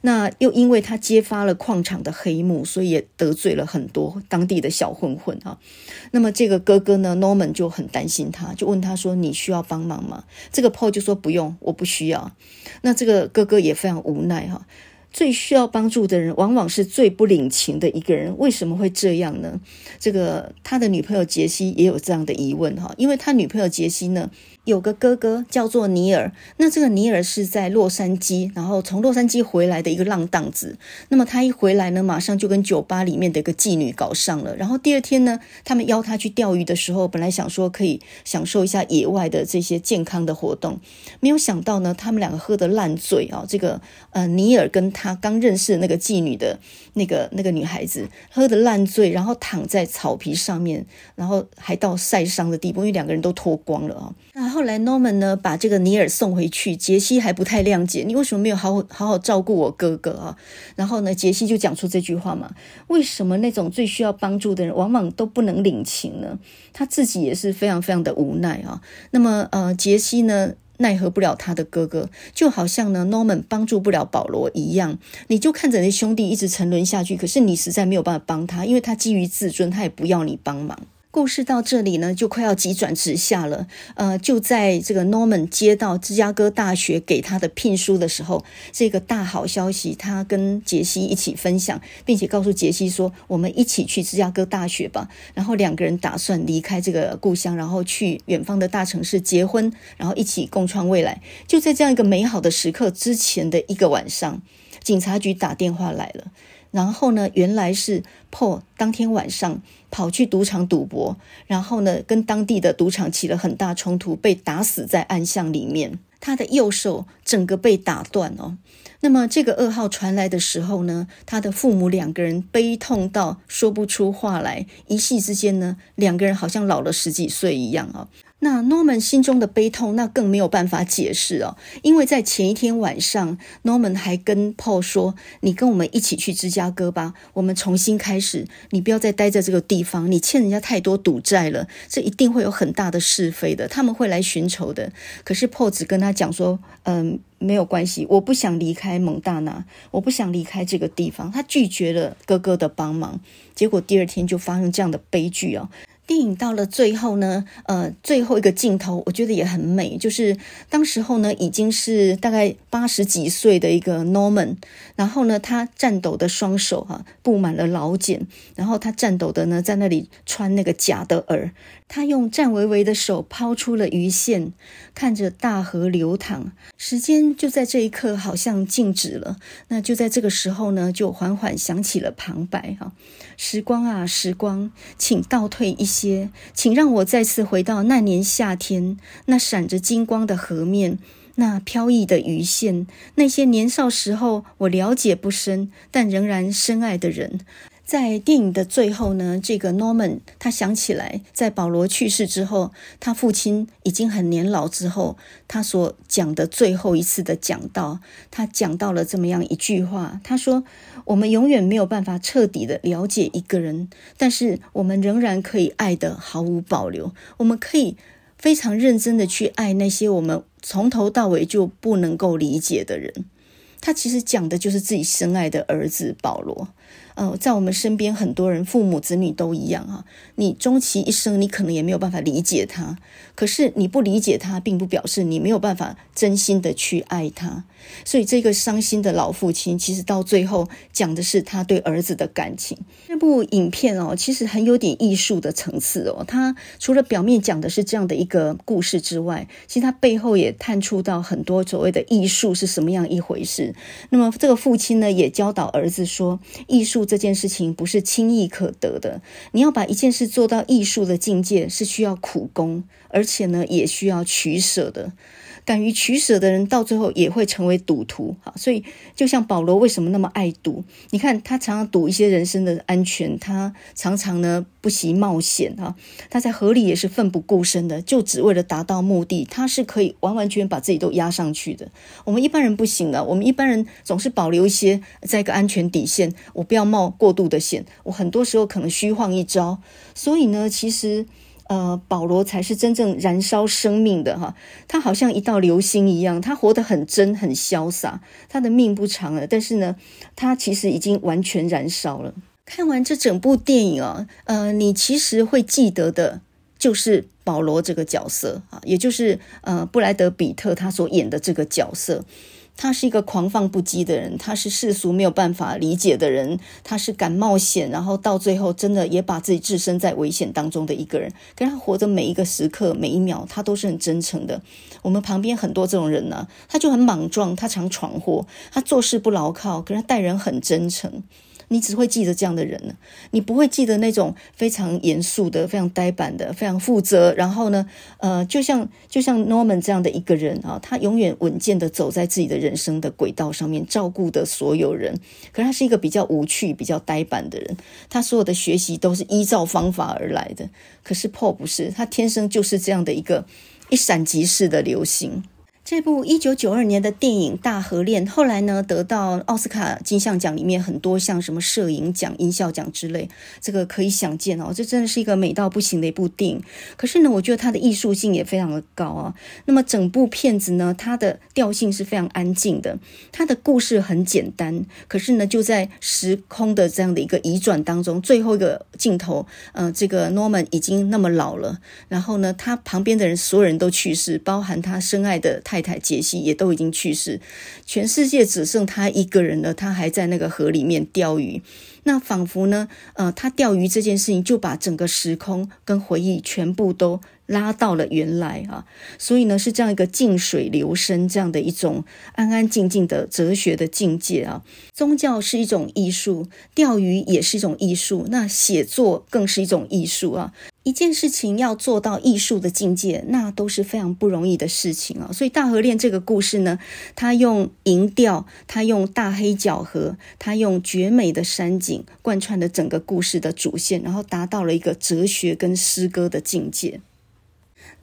A: 那又因为他揭发了矿场的黑幕，所以也得罪了很多当地的小混混啊。那么这个哥哥呢，Norman 就很担心他，就问他说：“你需要帮忙吗？”这个 Paul 就说：“不用，我不需要。”那这个哥哥也非常无奈哈。最需要帮助的人，往往是最不领情的一个人。为什么会这样呢？这个他的女朋友杰西也有这样的疑问哈，因为他女朋友杰西呢，有个哥哥叫做尼尔，那这个尼尔是在洛杉矶，然后从洛杉矶回来的一个浪荡子。那么他一回来呢，马上就跟酒吧里面的一个妓女搞上了。然后第二天呢，他们邀他去钓鱼的时候，本来想说可以享受一下野外的这些健康的活动，没有想到呢，他们两个喝得烂醉啊。这个呃，尼尔跟他刚认识的那个妓女的那个那个女孩子喝得烂醉，然后躺在草皮上面，然后还到晒伤的地步，因为两个人都脱光了啊。然后后来 Norman 呢，把这个尼尔送回去，杰西还不太谅解，你为什么没有好好好好照顾我哥哥啊？然后呢，杰西就讲出这句话嘛：为什么那种最需要帮助的人，往往都不能领情呢？他自己也是非常非常的无奈啊。那么呃，杰西呢，奈何不了他的哥哥，就好像呢，Norman 帮助不了保罗一样，你就看着那兄弟一直沉沦下去，可是你实在没有办法帮他，因为他基于自尊，他也不要你帮忙。故事到这里呢，就快要急转直下了。呃，就在这个 Norman 接到芝加哥大学给他的聘书的时候，这个大好消息，他跟杰西一起分享，并且告诉杰西说：“我们一起去芝加哥大学吧。”然后两个人打算离开这个故乡，然后去远方的大城市结婚，然后一起共创未来。就在这样一个美好的时刻之前的一个晚上，警察局打电话来了。然后呢，原来是 Paul 当天晚上跑去赌场赌博，然后呢，跟当地的赌场起了很大冲突，被打死在暗巷里面。他的右手整个被打断哦。那么这个噩耗传来的时候呢，他的父母两个人悲痛到说不出话来，一夕之间呢，两个人好像老了十几岁一样啊。那 Norman 心中的悲痛，那更没有办法解释哦，因为在前一天晚上，Norman 还跟 Paul 说：“你跟我们一起去芝加哥吧，我们重新开始，你不要再待在这个地方，你欠人家太多赌债了，这一定会有很大的是非的，他们会来寻仇的。”可是 Paul 只跟他讲说：“嗯，没有关系，我不想离开蒙大拿，我不想离开这个地方。”他拒绝了哥哥的帮忙，结果第二天就发生这样的悲剧哦。电影到了最后呢，呃，最后一个镜头我觉得也很美，就是当时候呢已经是大概八十几岁的一个 Norman，然后呢他颤抖的双手哈、啊、布满了老茧，然后他颤抖的呢在那里穿那个假的耳。他用颤巍巍的手抛出了鱼线，看着大河流淌，时间就在这一刻好像静止了。那就在这个时候呢，就缓缓响起了旁白哈：时光啊，时光，请倒退一些，请让我再次回到那年夏天，那闪着金光的河面，那飘逸的鱼线，那些年少时候我了解不深，但仍然深爱的人。在电影的最后呢，这个 Norman 他想起来，在保罗去世之后，他父亲已经很年老之后，他所讲的最后一次的讲道，他讲到了这么样一句话，他说：“我们永远没有办法彻底的了解一个人，但是我们仍然可以爱得毫无保留，我们可以非常认真的去爱那些我们从头到尾就不能够理解的人。”他其实讲的就是自己深爱的儿子保罗。呃，在我们身边，很多人父母子女都一样啊。你终其一生，你可能也没有办法理解他。可是你不理解他，并不表示你没有办法真心的去爱他。所以这个伤心的老父亲，其实到最后讲的是他对儿子的感情。这部影片哦，其实很有点艺术的层次哦。他除了表面讲的是这样的一个故事之外，其实他背后也探出到很多所谓的艺术是什么样一回事。那么这个父亲呢，也教导儿子说，艺艺术。这件事情不是轻易可得的，你要把一件事做到艺术的境界，是需要苦功，而且呢，也需要取舍的。敢于取舍的人，到最后也会成为赌徒。好，所以就像保罗为什么那么爱赌？你看他常常赌一些人生的安全，他常常呢不惜冒险啊。他在河里也是奋不顾身的，就只为了达到目的。他是可以完完全全把自己都压上去的。我们一般人不行了，我们一般人总是保留一些在一个安全底线，我不要冒过度的险。我很多时候可能虚晃一招。所以呢，其实。呃，保罗才是真正燃烧生命的哈，他好像一道流星一样，他活得很真，很潇洒。他的命不长了，但是呢，他其实已经完全燃烧了。看完这整部电影啊，呃，你其实会记得的，就是保罗这个角色啊，也就是呃，布莱德彼特他所演的这个角色。他是一个狂放不羁的人，他是世俗没有办法理解的人，他是敢冒险，然后到最后真的也把自己置身在危险当中的一个人。跟他活着每一个时刻、每一秒，他都是很真诚的。我们旁边很多这种人呢、他就很莽撞，他常闯祸，他做事不牢靠，可是他待人很真诚。你只会记得这样的人呢，你不会记得那种非常严肃的、非常呆板的、非常负责。然后呢，呃，就像就像 Norman 这样的一个人啊，他永远稳健的走在自己的人生的轨道上面，照顾的所有人。可是他是一个比较无趣、比较呆板的人，他所有的学习都是依照方法而来的。可是 Paul 不是，他天生就是这样的一个一闪即逝的流星。这部一九九二年的电影《大河恋》后来呢，得到奥斯卡金像奖里面很多像什么摄影奖、音效奖之类，这个可以想见哦，这真的是一个美到不行的一部电影。可是呢，我觉得它的艺术性也非常的高啊。那么整部片子呢，它的调性是非常安静的，它的故事很简单。可是呢，就在时空的这样的一个移转当中，最后一个镜头，呃，这个 Norman 已经那么老了，然后呢，他旁边的人所有人都去世，包含他深爱的太太杰西也都已经去世，全世界只剩他一个人了。他还在那个河里面钓鱼，那仿佛呢，呃，他钓鱼这件事情就把整个时空跟回忆全部都拉到了原来啊。所以呢，是这样一个静水流深这样的一种安安静静的哲学的境界啊。宗教是一种艺术，钓鱼也是一种艺术，那写作更是一种艺术啊。一件事情要做到艺术的境界，那都是非常不容易的事情啊。所以《大河恋》这个故事呢，它用银调，它用大黑角河，它用绝美的山景贯穿了整个故事的主线，然后达到了一个哲学跟诗歌的境界。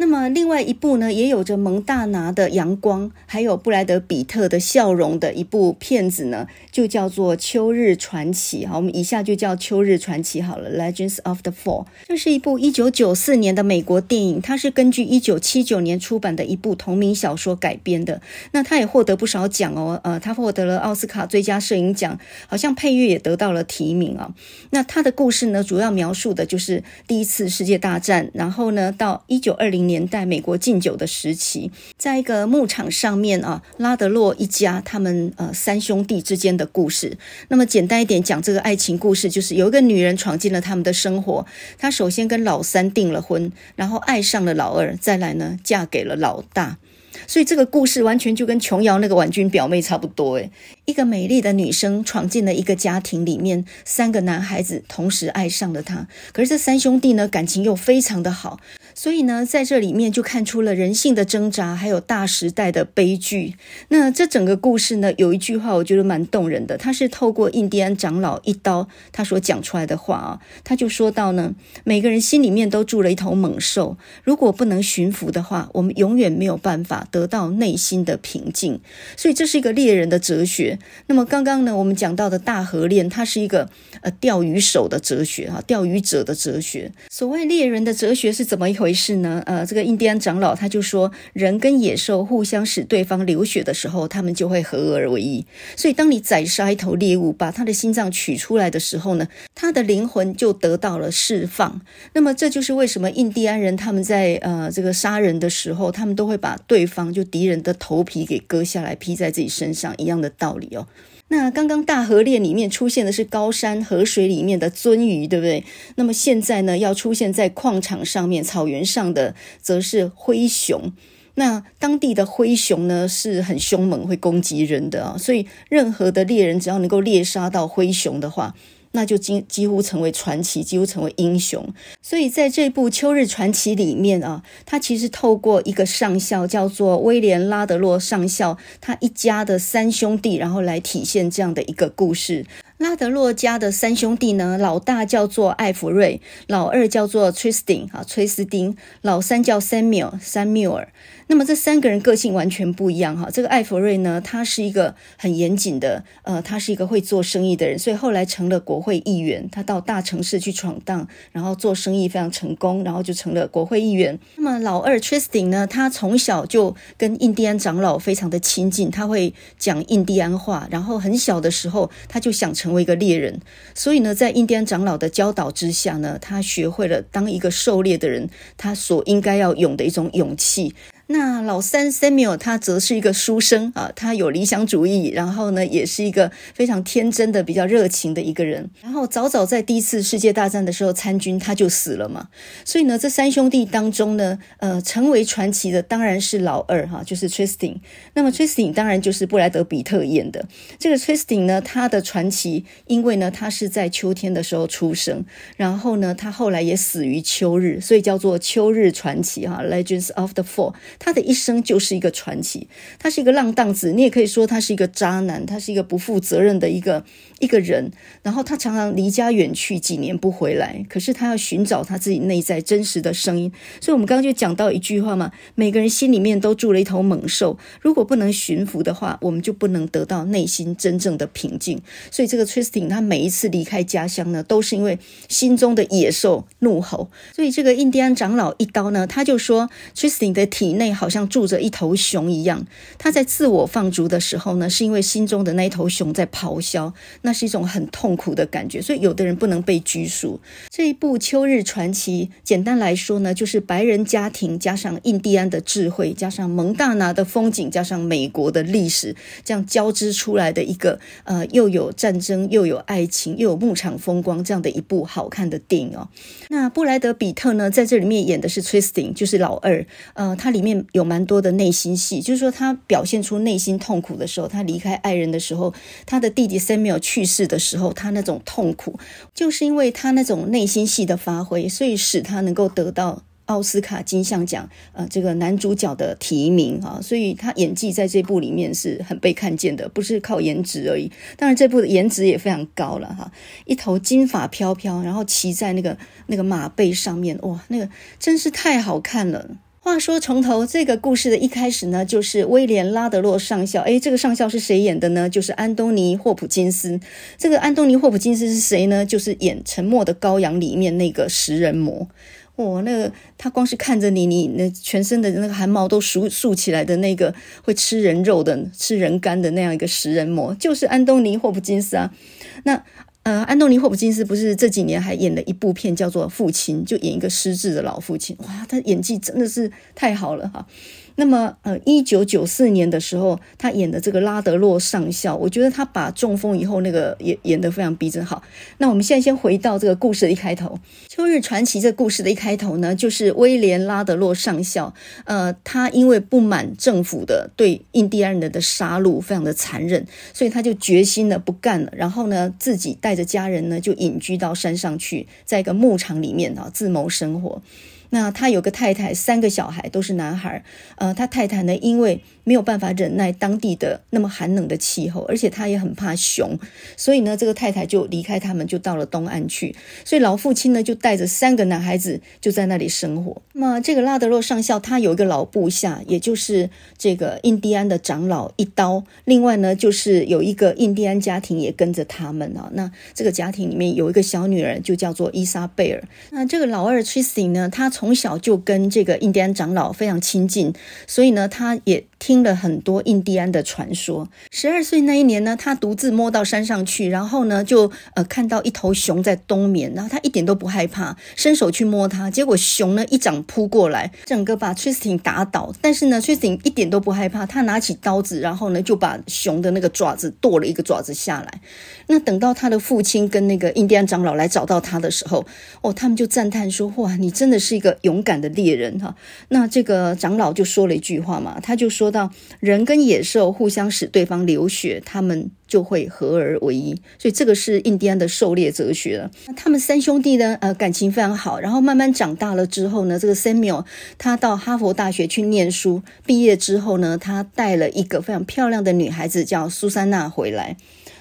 A: 那么另外一部呢，也有着蒙大拿的阳光，还有布莱德彼特的笑容的一部片子呢，就叫做《秋日传奇》。好，我们以下就叫《秋日传奇》好了，《Legends of the Fall》。这是一部一九九四年的美国电影，它是根据一九七九年出版的一部同名小说改编的。那它也获得不少奖哦，呃，它获得了奥斯卡最佳摄影奖，好像配乐也得到了提名啊。那它的故事呢，主要描述的就是第一次世界大战，然后呢，到一九二零年代美国禁酒的时期，在一个牧场上面啊，拉德洛一家他们呃三兄弟之间的故事。那么简单一点讲，这个爱情故事就是有一个女人闯进了他们的生活，她首先跟老三订了婚，然后爱上了老二，再来呢嫁给了老大。所以这个故事完全就跟琼瑶那个婉君表妹差不多诶，一个美丽的女生闯进了一个家庭里面，三个男孩子同时爱上了她，可是这三兄弟呢感情又非常的好。所以呢，在这里面就看出了人性的挣扎，还有大时代的悲剧。那这整个故事呢，有一句话我觉得蛮动人的，他是透过印第安长老一刀他所讲出来的话啊，他就说到呢，每个人心里面都住了一头猛兽，如果不能驯服的话，我们永远没有办法得到内心的平静。所以这是一个猎人的哲学。那么刚刚呢，我们讲到的大河恋，它是一个呃钓鱼手的哲学哈，钓鱼者的哲学。所谓猎人的哲学是怎么一回事？回事呢？呃，这个印第安长老他就说，人跟野兽互相使对方流血的时候，他们就会合而为一。所以，当你宰杀一头猎物，把他的心脏取出来的时候呢，他的灵魂就得到了释放。那么，这就是为什么印第安人他们在呃这个杀人的时候，他们都会把对方就敌人的头皮给割下来披在自己身上一样的道理哦。那刚刚大河恋里面出现的是高山河水里面的鳟鱼，对不对？那么现在呢，要出现在矿场上面、草原上的，则是灰熊。那当地的灰熊呢，是很凶猛，会攻击人的啊。所以任何的猎人只要能够猎杀到灰熊的话，那就几几乎成为传奇，几乎成为英雄。所以在这部《秋日传奇》里面啊，他其实透过一个上校叫做威廉·拉德洛上校，他一家的三兄弟，然后来体现这样的一个故事。拉德洛家的三兄弟呢，老大叫做艾弗瑞，老二叫做 Tristan 啊，崔斯丁，老三叫 Samuel，三缪尔。那么这三个人个性完全不一样哈。这个艾弗瑞呢，他是一个很严谨的，呃，他是一个会做生意的人，所以后来成了国会议员。他到大城市去闯荡，然后做生意非常成功，然后就成了国会议员。那么老二 Tristan 呢，他从小就跟印第安长老非常的亲近，他会讲印第安话，然后很小的时候他就想成成为一个猎人，所以呢，在印第安长老的教导之下呢，他学会了当一个狩猎的人，他所应该要有的一种勇气。那老三 Samuel 他则是一个书生啊，他有理想主义，然后呢，也是一个非常天真的、比较热情的一个人。然后早早在第一次世界大战的时候参军，他就死了嘛。所以呢，这三兄弟当中呢，呃，成为传奇的当然是老二哈，就是 Tristan。那么 Tristan 当然就是布莱德彼特演的这个 Tristan 呢，他的传奇，因为呢，他是在秋天的时候出生，然后呢，他后来也死于秋日，所以叫做秋日传奇哈，Legends of the Fall。他的一生就是一个传奇，他是一个浪荡子，你也可以说他是一个渣男，他是一个不负责任的一个一个人。然后他常常离家远去，几年不回来，可是他要寻找他自己内在真实的声音。所以，我们刚刚就讲到一句话嘛，每个人心里面都住了一头猛兽，如果不能驯服的话，我们就不能得到内心真正的平静。所以，这个 Tristan 他每一次离开家乡呢，都是因为心中的野兽怒吼。所以，这个印第安长老一刀呢，他就说 Tristan 的体内。好像住着一头熊一样，他在自我放逐的时候呢，是因为心中的那头熊在咆哮，那是一种很痛苦的感觉。所以有的人不能被拘束。这一部《秋日传奇》，简单来说呢，就是白人家庭加上印第安的智慧，加上蒙大拿的风景，加上美国的历史，这样交织出来的一个呃，又有战争，又有爱情，又有牧场风光这样的一部好看的电影哦。那布莱德彼特呢，在这里面演的是 Tristan，就是老二，呃，他里面。有蛮多的内心戏，就是说他表现出内心痛苦的时候，他离开爱人的时候，他的弟弟 Samuel 去去世的时候，他那种痛苦，就是因为他那种内心戏的发挥，所以使他能够得到奥斯卡金像奖呃这个男主角的提名啊，所以他演技在这部里面是很被看见的，不是靠颜值而已。当然这部的颜值也非常高了哈，一头金发飘飘，然后骑在那个那个马背上面，哇，那个真是太好看了。话说从头，这个故事的一开始呢，就是威廉拉德洛上校。诶，这个上校是谁演的呢？就是安东尼霍普金斯。这个安东尼霍普金斯是谁呢？就是演《沉默的羔羊》里面那个食人魔。哦，那个他光是看着你，你那全身的那个汗毛都竖竖起来的那个会吃人肉的、吃人肝的那样一个食人魔，就是安东尼霍普金斯啊。那呃，安东尼霍普金斯不是这几年还演了一部片叫做《父亲》，就演一个失智的老父亲。哇，他演技真的是太好了哈。那么，呃，一九九四年的时候，他演的这个拉德洛上校，我觉得他把中风以后那个演演得非常逼真。好，那我们现在先回到这个故事的一开头，《秋日传奇》这故事的一开头呢，就是威廉拉德洛上校，呃，他因为不满政府的对印第安人的杀戮非常的残忍，所以他就决心了不干了，然后呢，自己带着家人呢就隐居到山上去，在一个牧场里面啊自谋生活。那他有个太太，三个小孩都是男孩。呃，他太太呢，因为没有办法忍耐当地的那么寒冷的气候，而且他也很怕熊，所以呢，这个太太就离开他们，就到了东岸去。所以老父亲呢，就带着三个男孩子就在那里生活。那这个拉德洛上校，他有一个老部下，也就是这个印第安的长老一刀。另外呢，就是有一个印第安家庭也跟着他们啊。那这个家庭里面有一个小女儿，就叫做伊莎贝尔。那这个老二 t r i s t y 呢，他从小就跟这个印第安长老非常亲近，所以呢，他也听听了很多印第安的传说。十二岁那一年呢，他独自摸到山上去，然后呢，就呃看到一头熊在冬眠，然后他一点都不害怕，伸手去摸它，结果熊呢一掌扑过来，整个把 Tristan 打倒。但是呢，Tristan 一点都不害怕，他拿起刀子，然后呢就把熊的那个爪子剁了一个爪子下来。那等到他的父亲跟那个印第安长老来找到他的时候，哦，他们就赞叹说：“哇，你真的是一个。”勇敢的猎人哈，那这个长老就说了一句话嘛，他就说到：人跟野兽互相使对方流血，他们就会合而为一。所以这个是印第安的狩猎哲学了。他们三兄弟呢，呃，感情非常好。然后慢慢长大了之后呢，这个 Samuel 他到哈佛大学去念书，毕业之后呢，他带了一个非常漂亮的女孩子叫苏珊娜回来。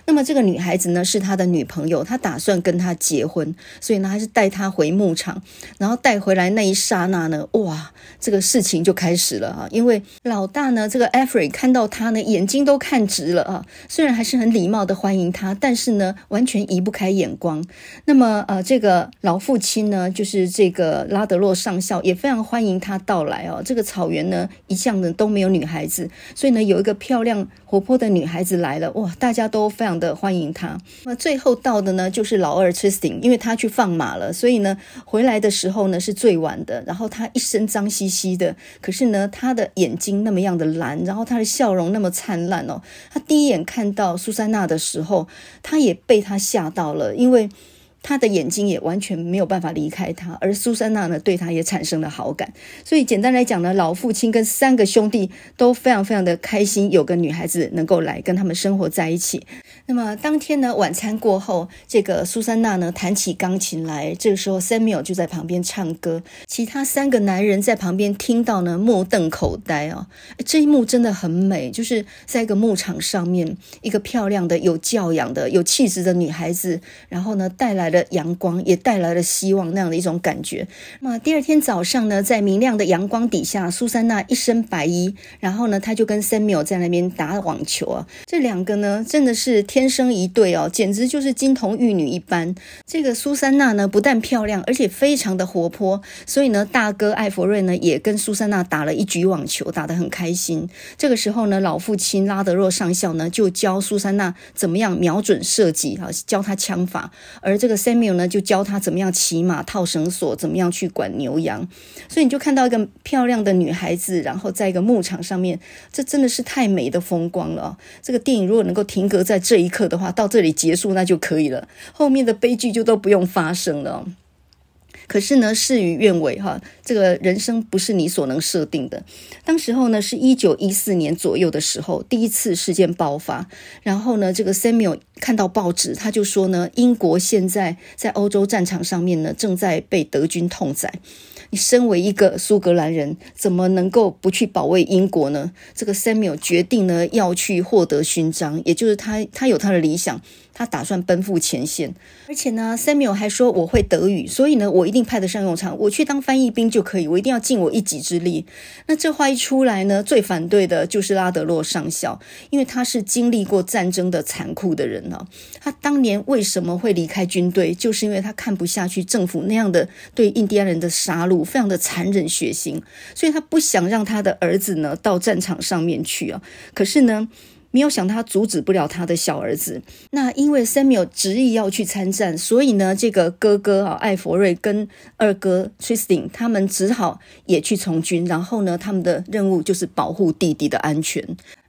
A: 那么这个女孩子呢，是他的女朋友，他打算跟她结婚，所以呢还是带她回牧场，然后带回来那一刹那呢，哇，这个事情就开始了啊！因为老大呢，这个 Alfred 看到他呢，眼睛都看直了啊，虽然还是很礼貌的欢迎他，但是呢，完全移不开眼光。那么呃，这个老父亲呢，就是这个拉德洛上校，也非常欢迎他到来哦。这个草原呢，一向呢都没有女孩子，所以呢，有一个漂亮活泼的女孩子来了，哇，大家都非常的欢迎她。那最后到的呢，就是老二 Tristan，因为他去放马了，所以呢，回来的时候呢是最晚的。然后他一身脏兮兮的，可是呢，他的眼睛那么样的蓝，然后他的笑容那么灿烂哦。他第一眼看到苏珊娜的时候，他也被他吓到了，因为。他的眼睛也完全没有办法离开他，而苏珊娜呢，对他也产生了好感。所以简单来讲呢，老父亲跟三个兄弟都非常非常的开心，有个女孩子能够来跟他们生活在一起。那么当天呢，晚餐过后，这个苏珊娜呢弹起钢琴来，这个时候 Samuel 就在旁边唱歌，其他三个男人在旁边听到呢，目瞪口呆、哦！这一幕真的很美，就是在一个牧场上面，一个漂亮的、有教养的、有气质的女孩子，然后呢带来了。阳光也带来了希望，那样的一种感觉。那第二天早上呢，在明亮的阳光底下，苏珊娜一身白衣，然后呢，她就跟 Samuel 在那边打网球啊。这两个呢，真的是天生一对哦，简直就是金童玉女一般。这个苏珊娜呢，不但漂亮，而且非常的活泼。所以呢，大哥艾弗瑞呢，也跟苏珊娜打了一局网球，打得很开心。这个时候呢，老父亲拉德洛上校呢，就教苏珊娜怎么样瞄准射击，啊，教她枪法。而这个 Samuel 呢，就教他怎么样骑马、套绳索，怎么样去管牛羊。所以你就看到一个漂亮的女孩子，然后在一个牧场上面，这真的是太美的风光了。这个电影如果能够停格在这一刻的话，到这里结束那就可以了，后面的悲剧就都不用发生了。可是呢，事与愿违哈，这个人生不是你所能设定的。当时候呢，是一九一四年左右的时候，第一次事件爆发。然后呢，这个 Samuel 看到报纸，他就说呢，英国现在在欧洲战场上面呢，正在被德军痛宰。你身为一个苏格兰人，怎么能够不去保卫英国呢？这个 Samuel 决定呢要去获得勋章，也就是他他有他的理想。他打算奔赴前线，而且呢，Samuel 还说我会德语，所以呢，我一定派得上用场，我去当翻译兵就可以，我一定要尽我一己之力。那这话一出来呢，最反对的就是拉德洛上校，因为他是经历过战争的残酷的人呢。他当年为什么会离开军队，就是因为他看不下去政府那样的对印第安人的杀戮，非常的残忍血腥，所以他不想让他的儿子呢到战场上面去啊。可是呢，没有想他阻止不了他的小儿子。那因为 Samuel 执意要去参战，所以呢，这个哥哥啊，艾弗瑞跟二哥 Tristan 他们只好也去从军。然后呢，他们的任务就是保护弟弟的安全。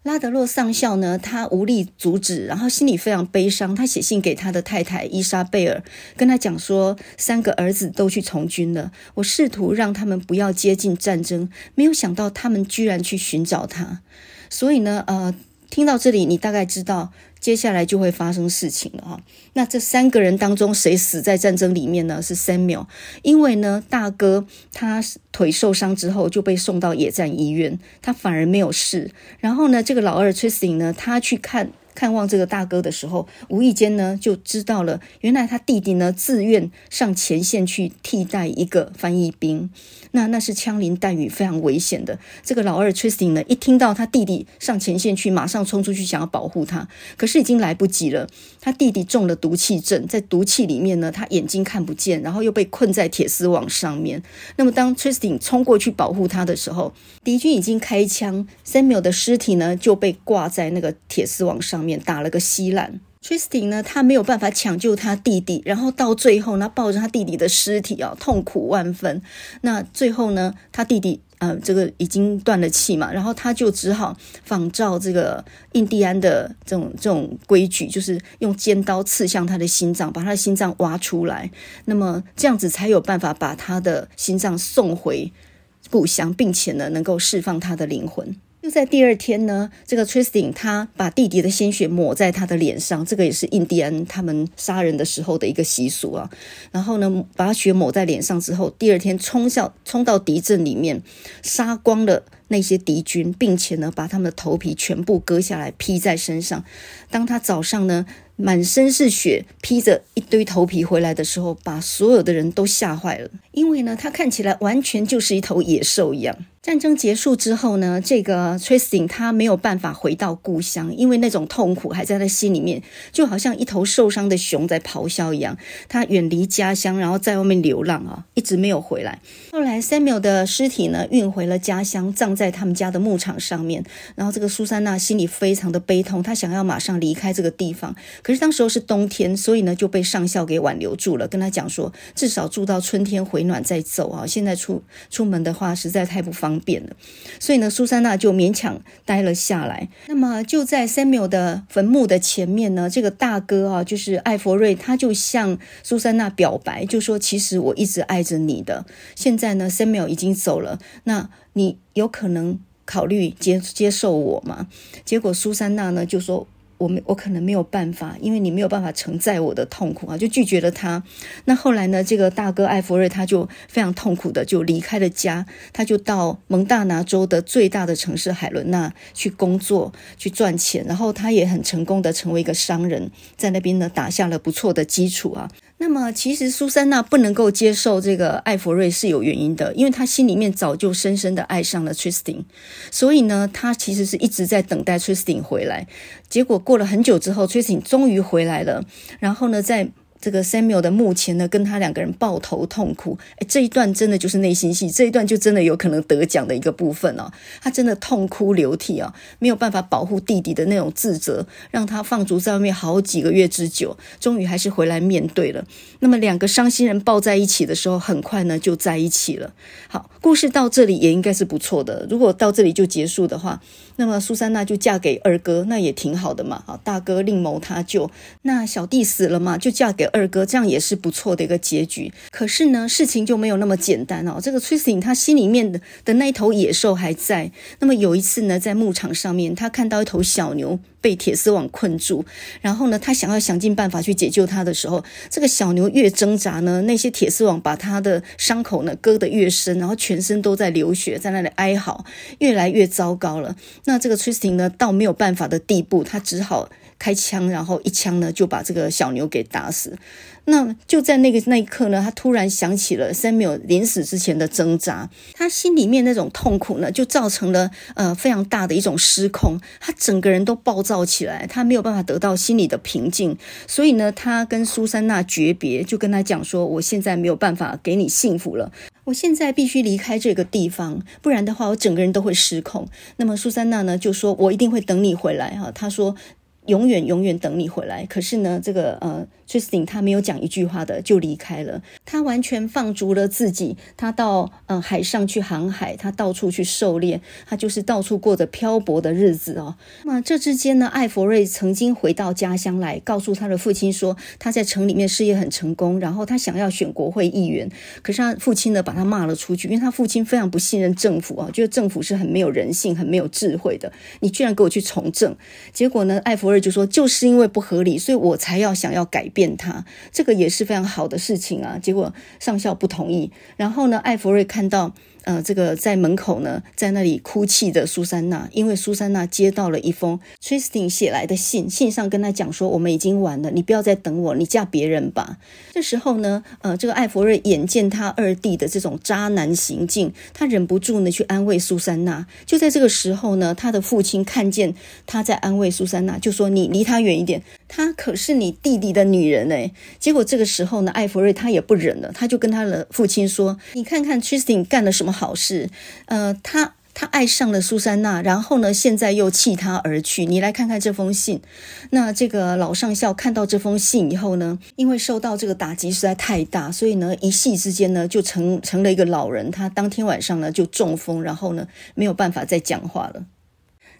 A: 拉德洛上校呢，他无力阻止，然后心里非常悲伤。他写信给他的太太伊莎贝尔，跟他讲说，三个儿子都去从军了。我试图让他们不要接近战争，没有想到他们居然去寻找他。所以呢，呃。听到这里，你大概知道接下来就会发生事情了哈。那这三个人当中，谁死在战争里面呢？是 Samuel，因为呢，大哥他腿受伤之后就被送到野战医院，他反而没有事。然后呢，这个老二 Tristan 呢，他去看。看望这个大哥的时候，无意间呢就知道了，原来他弟弟呢自愿上前线去替代一个翻译兵，那那是枪林弹雨，非常危险的。这个老二 Tristan 呢，一听到他弟弟上前线去，马上冲出去想要保护他，可是已经来不及了。他弟弟中了毒气症，在毒气里面呢，他眼睛看不见，然后又被困在铁丝网上面。那么当 Tristan 冲过去保护他的时候，敌军已经开枪，Samuel 的尸体呢就被挂在那个铁丝网上面。打了个稀烂，Tristan 呢，他没有办法抢救他弟弟，然后到最后呢，抱着他弟弟的尸体啊，痛苦万分。那最后呢，他弟弟呃，这个已经断了气嘛，然后他就只好仿照这个印第安的这种这种规矩，就是用尖刀刺向他的心脏，把他的心脏挖出来。那么这样子才有办法把他的心脏送回故乡，并且呢，能够释放他的灵魂。就在第二天呢，这个 Tristan 他把弟弟的鲜血抹在他的脸上，这个也是印第安他们杀人的时候的一个习俗啊。然后呢，把血抹在脸上之后，第二天冲向冲到敌阵里面，杀光了那些敌军，并且呢，把他们的头皮全部割下来披在身上。当他早上呢，满身是血，披着一堆头皮回来的时候，把所有的人都吓坏了，因为呢，他看起来完全就是一头野兽一样。战争结束之后呢，这个 Tristan 他没有办法回到故乡，因为那种痛苦还在他心里面，就好像一头受伤的熊在咆哮一样。他远离家乡，然后在外面流浪啊，一直没有回来。后来 Samuel 的尸体呢，运回了家乡，葬在他们家的牧场上面。然后这个苏珊娜心里非常的悲痛，她想要马上离开这个地方，可是当时候是冬天，所以呢就被上校给挽留住了，跟他讲说，至少住到春天回暖再走啊。现在出出门的话实在太不方便方便了，所以呢，苏珊娜就勉强待了下来。那么就在 Samuel 的坟墓的前面呢，这个大哥啊，就是艾弗瑞，他就向苏珊娜表白，就说：“其实我一直爱着你的。现在呢，Samuel 已经走了，那你有可能考虑接接受我吗？”结果苏珊娜呢就说。我没，我可能没有办法，因为你没有办法承载我的痛苦啊，就拒绝了他。那后来呢，这个大哥艾弗瑞他就非常痛苦的就离开了家，他就到蒙大拿州的最大的城市海伦娜去工作去赚钱，然后他也很成功的成为一个商人，在那边呢打下了不错的基础啊。那么，其实苏珊娜不能够接受这个艾弗瑞是有原因的，因为她心里面早就深深的爱上了 Tristan，所以呢，她其实是一直在等待 Tristan 回来。结果过了很久之后，Tristan 终于回来了，然后呢，在这个 Samuel 的墓前呢，跟他两个人抱头痛哭。哎，这一段真的就是内心戏，这一段就真的有可能得奖的一个部分哦。他真的痛哭流涕啊，没有办法保护弟弟的那种自责，让他放逐在外面好几个月之久，终于还是回来面对了。那么两个伤心人抱在一起的时候，很快呢就在一起了。好，故事到这里也应该是不错的。如果到这里就结束的话，那么苏珊娜就嫁给二哥，那也挺好的嘛。好，大哥另谋他救，那小弟死了嘛，就嫁给。二哥，这样也是不错的一个结局。可是呢，事情就没有那么简单哦。这个 Tristan 他心里面的的那一头野兽还在。那么有一次呢，在牧场上面，他看到一头小牛被铁丝网困住，然后呢，他想要想尽办法去解救它的时候，这个小牛越挣扎呢，那些铁丝网把它的伤口呢割得越深，然后全身都在流血，在那里哀嚎，越来越糟糕了。那这个 Tristan 呢，到没有办法的地步，他只好开枪，然后一枪呢就把这个小牛给打死。那就在那个那一刻呢，他突然想起了 Samuel 临死之前的挣扎，他心里面那种痛苦呢，就造成了呃非常大的一种失控，他整个人都暴躁起来，他没有办法得到心里的平静，所以呢，他跟苏珊娜诀别，就跟他讲说，我现在没有办法给你幸福了，我现在必须离开这个地方，不然的话，我整个人都会失控。那么苏珊娜呢，就说我一定会等你回来哈，他说永远永远等你回来。可是呢，这个呃。Tristan 他没有讲一句话的就离开了，他完全放逐了自己，他到呃海上去航海，他到处去狩猎，他就是到处过着漂泊的日子哦。那么这之间呢，艾弗瑞曾经回到家乡来，告诉他的父亲说他在城里面事业很成功，然后他想要选国会议员，可是他父亲呢把他骂了出去，因为他父亲非常不信任政府啊，觉得政府是很没有人性、很没有智慧的，你居然给我去从政。结果呢，艾弗瑞就说就是因为不合理，所以我才要想要改变。变他，这个也是非常好的事情啊。结果上校不同意，然后呢，艾弗瑞看到。呃，这个在门口呢，在那里哭泣的苏珊娜，因为苏珊娜接到了一封 Tristan 写来的信，信上跟他讲说，我们已经完了，你不要再等我，你嫁别人吧。这时候呢，呃，这个艾弗瑞眼见他二弟的这种渣男行径，他忍不住呢去安慰苏珊娜。就在这个时候呢，他的父亲看见他在安慰苏珊娜，就说：“你离他远一点，他可是你弟弟的女人哎。”结果这个时候呢，艾弗瑞他也不忍了，他就跟他的父亲说：“你看看 Tristan 干了什么？”好事，呃，他他爱上了苏珊娜，然后呢，现在又弃她而去。你来看看这封信。那这个老上校看到这封信以后呢，因为受到这个打击实在太大，所以呢，一夕之间呢，就成成了一个老人。他当天晚上呢，就中风，然后呢，没有办法再讲话了。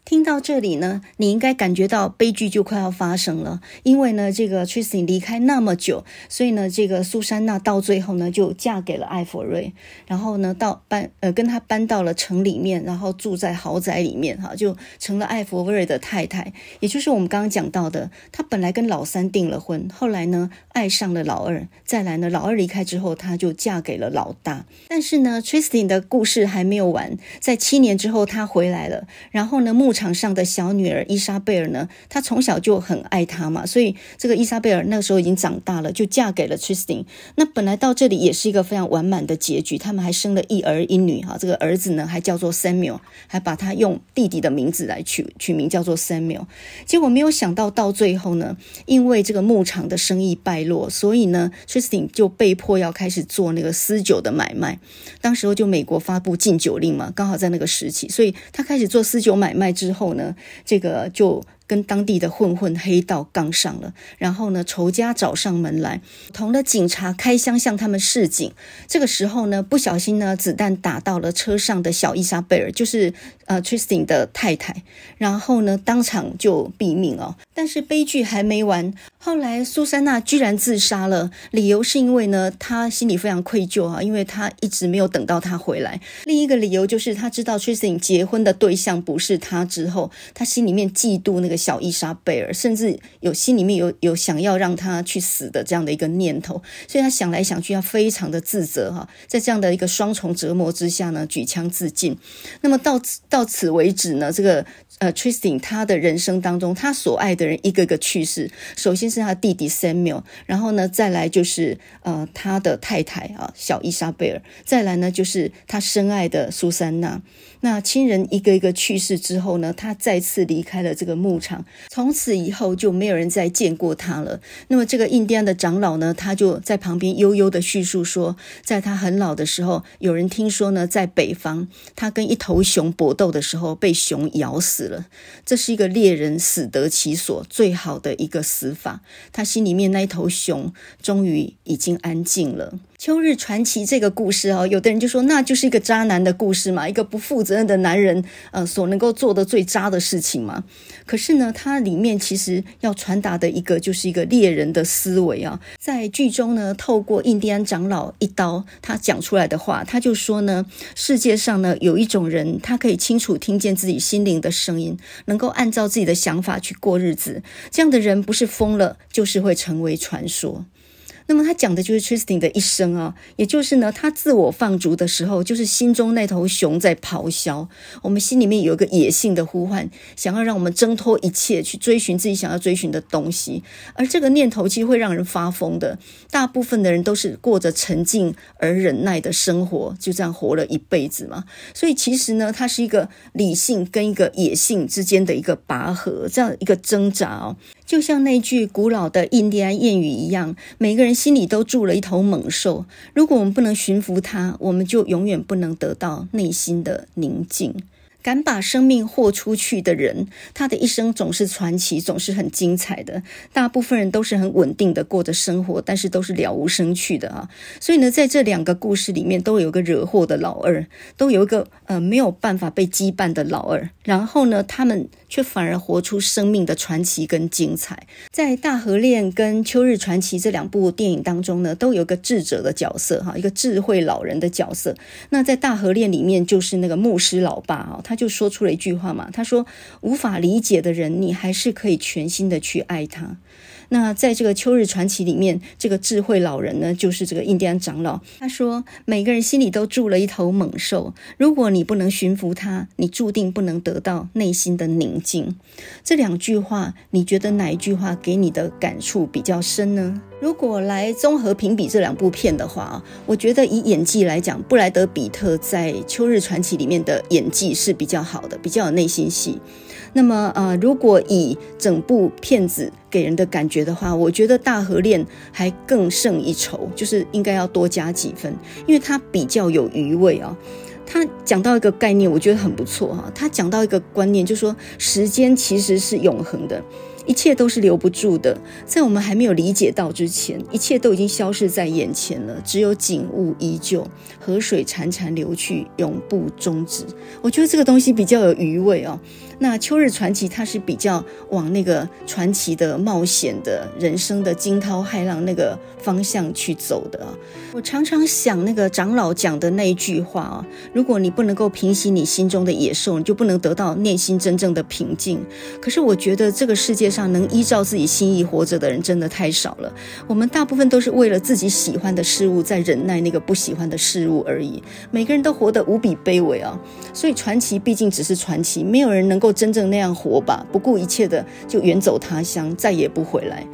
A: 听到这里呢，你应该感觉到悲剧就快要发生了，因为呢，这个 Tristan 离开那么久，所以呢，这个苏珊娜到最后呢，就嫁给了艾佛瑞，然后呢，到搬呃跟他搬到了城里面，然后住在豪宅里面，哈，就成了艾佛瑞的太太，也就是我们刚刚讲到的，他本来跟老三订了婚，后来呢，爱上了老二，再来呢，老二离开之后，他就嫁给了老大，但是呢，Tristan 的故事还没有完，在七年之后他回来了，然后呢，牧场上的小女儿伊莎贝尔呢，她从小就很爱他嘛，所以这个伊莎贝尔那个时候已经长大了，就嫁给了 Tristan。那本来到这里也是一个非常完满的结局，他们还生了一儿一女哈。这个儿子呢还叫做 Samuel，还把他用弟弟的名字来取取名叫做 Samuel。结果没有想到到最后呢，因为这个牧场的生意败落，所以呢 Tristan 就被迫要开始做那个私酒的买卖。当时候就美国发布禁酒令嘛，刚好在那个时期，所以他开始做私酒买卖之。后呢，这个就。跟当地的混混黑道杠上了，然后呢，仇家找上门来，同的警察开枪向他们示警。这个时候呢，不小心呢，子弹打到了车上的小伊莎贝尔，就是呃 Tristan 的太太，然后呢，当场就毙命哦。但是悲剧还没完，后来苏珊娜居然自杀了，理由是因为呢，她心里非常愧疚啊，因为她一直没有等到他回来。另一个理由就是她知道 Tristan 结婚的对象不是他之后，她心里面嫉妒那个。小伊莎贝尔甚至有心里面有有想要让他去死的这样的一个念头，所以他想来想去，他非常的自责哈，在这样的一个双重折磨之下呢，举枪自尽。那么到此到此为止呢，这个呃 Tristan 他的人生当中，他所爱的人一个个去世，首先是他弟弟 Samuel，然后呢再来就是呃他的太太啊小伊莎贝尔，再来呢就是他深爱的苏珊娜。那亲人一个一个去世之后呢，他再次离开了这个牧场，从此以后就没有人再见过他了。那么这个印第安的长老呢，他就在旁边悠悠的叙述说，在他很老的时候，有人听说呢，在北方，他跟一头熊搏斗的时候被熊咬死了。这是一个猎人死得其所最好的一个死法。他心里面那一头熊终于已经安静了。秋日传奇这个故事啊，有的人就说那就是一个渣男的故事嘛，一个不负责任的男人，呃，所能够做的最渣的事情嘛。可是呢，它里面其实要传达的一个就是一个猎人的思维啊。在剧中呢，透过印第安长老一刀他讲出来的话，他就说呢，世界上呢有一种人，他可以清楚听见自己心灵的声音，能够按照自己的想法去过日子。这样的人不是疯了，就是会成为传说。那么他讲的就是 Tristan 的一生啊，也就是呢，他自我放逐的时候，就是心中那头熊在咆哮。我们心里面有一个野性的呼唤，想要让我们挣脱一切，去追寻自己想要追寻的东西。而这个念头其实会让人发疯的。大部分的人都是过着沉静而忍耐的生活，就这样活了一辈子嘛。所以其实呢，它是一个理性跟一个野性之间的一个拔河，这样一个挣扎哦。就像那句古老的印第安谚语一样，每个人心里都住了一头猛兽。如果我们不能驯服它，我们就永远不能得到内心的宁静。敢把生命豁出去的人，他的一生总是传奇，总是很精彩的。大部分人都是很稳定的过着生活，但是都是了无生趣的啊。所以呢，在这两个故事里面，都有个惹祸的老二，都有一个呃没有办法被羁绊的老二。然后呢，他们却反而活出生命的传奇跟精彩。在《大河恋》跟《秋日传奇》这两部电影当中呢，都有个智者的角色哈，一个智慧老人的角色。那在《大河恋》里面，就是那个牧师老爸啊。他就说出了一句话嘛，他说：“无法理解的人，你还是可以全心的去爱他。”那在这个《秋日传奇》里面，这个智慧老人呢，就是这个印第安长老。他说：“每个人心里都住了一头猛兽，如果你不能驯服他，你注定不能得到内心的宁静。”这两句话，你觉得哪一句话给你的感触比较深呢？如果来综合评比这两部片的话，我觉得以演技来讲，布莱德彼特在《秋日传奇》里面的演技是比较好的，比较有内心戏。那么，呃，如果以整部片子给人的感觉的话，我觉得《大河恋》还更胜一筹，就是应该要多加几分，因为它比较有余味啊。他讲到一个概念，我觉得很不错哈。他讲到一个观念，就是说时间其实是永恒的。一切都是留不住的，在我们还没有理解到之前，一切都已经消失在眼前了，只有景物依旧，河水潺潺流去，永不终止。我觉得这个东西比较有余味哦。那《秋日传奇》它是比较往那个传奇的、冒险的、人生的惊涛骇浪那个方向去走的。我常常想那个长老讲的那一句话啊：如果你不能够平息你心中的野兽，你就不能得到内心真正的平静。可是我觉得这个世界上能依照自己心意活着的人真的太少了。我们大部分都是为了自己喜欢的事物在忍耐那个不喜欢的事物而已。每个人都活得无比卑微啊！所以传奇毕竟只是传奇，没有人能够。真正那样活吧，不顾一切的就远走他乡，再也不回来。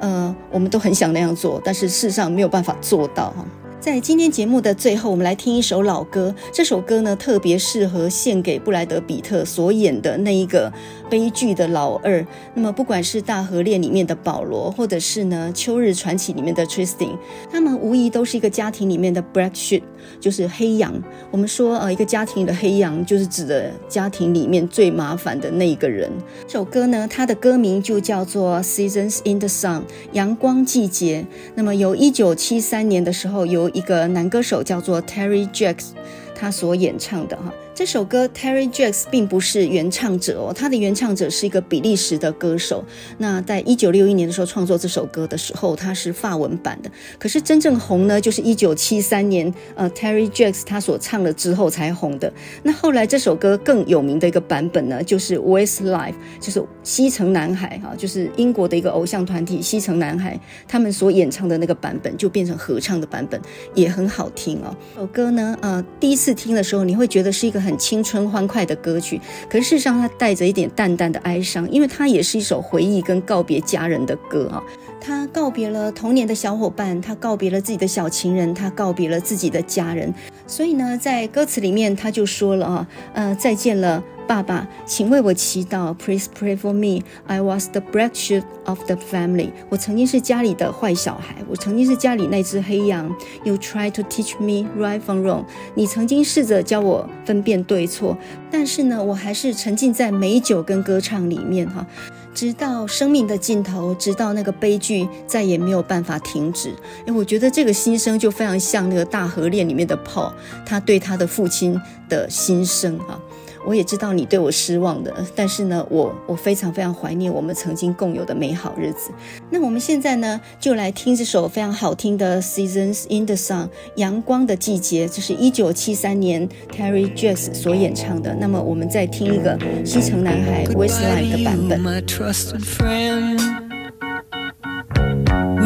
A: 呃，我们都很想那样做，但是事实上没有办法做到哈。在今天节目的最后，我们来听一首老歌。这首歌呢，特别适合献给布莱德比特所演的那一个悲剧的老二。那么，不管是《大河恋》里面的保罗，或者是呢《秋日传奇》里面的 Tristan，他们无疑都是一个家庭里面的 Black Sheep，就是黑羊。我们说，呃，一个家庭里的黑羊，就是指的家庭里面最麻烦的那一个人。这首歌呢，它的歌名就叫做《Seasons in the Sun》，阳光季节。那么，由一九七三年的时候由。一个男歌手叫做 Terry Jacks，他所演唱的哈。这首歌 Terry Jacks 并不是原唱者哦，他的原唱者是一个比利时的歌手。那在一九六一年的时候创作这首歌的时候，他是法文版的。可是真正红呢，就是一九七三年，呃，Terry Jacks 他所唱了之后才红的。那后来这首歌更有名的一个版本呢，就是 Westlife，就是西城男孩哈，就是英国的一个偶像团体西城男孩他们所演唱的那个版本，就变成合唱的版本，也很好听哦。这首歌呢，呃，第一次听的时候，你会觉得是一个。很青春欢快的歌曲，可是事实上它带着一点淡淡的哀伤，因为它也是一首回忆跟告别家人的歌啊。他告别了童年的小伙伴，他告别了自己的小情人，他告别了自己的家人。所以呢，在歌词里面他就说了啊，呃，再见了。爸爸，请为我祈祷。Please pray for me. I was the black sheep of the family. 我曾经是家里的坏小孩，我曾经是家里那只黑羊。You try to teach me right from wrong. 你曾经试着教我分辨对错，但是呢，我还是沉浸在美酒跟歌唱里面哈。
B: 直到生命的尽头，直到那个悲剧再也没有办法停止。诶，我觉得这个心声就非常像那个大河恋里面的 Paul，他对他的父亲的心声啊。我也知道你对我失望的，但是呢，我我非常非常怀念我们曾经共有的美好日子。那我们现在呢，就来听这首非常好听的《Seasons in the Sun》阳光的季节，这是一九七三年 Terry Jacks 所演唱的。那么我们再听一个西城男孩 Westlife 的版本。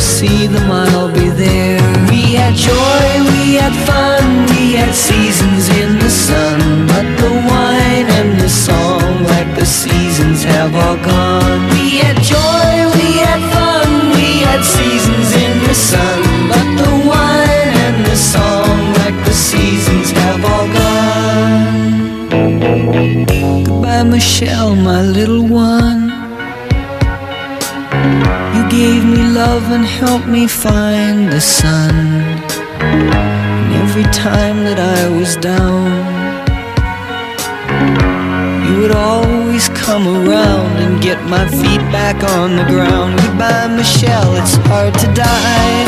B: see them, I'll be there. We had joy, we had fun, we had seasons in the sun. But the wine and the song, like the seasons, have all gone. We had joy, we had fun, we had seasons in the sun. But the wine and the song, like the seasons, have all gone. Goodbye, Michelle, my little one love and help me find the sun. And every time that I was down, you would always come around and get my feet back on the ground. Goodbye, Michelle, it's hard to die.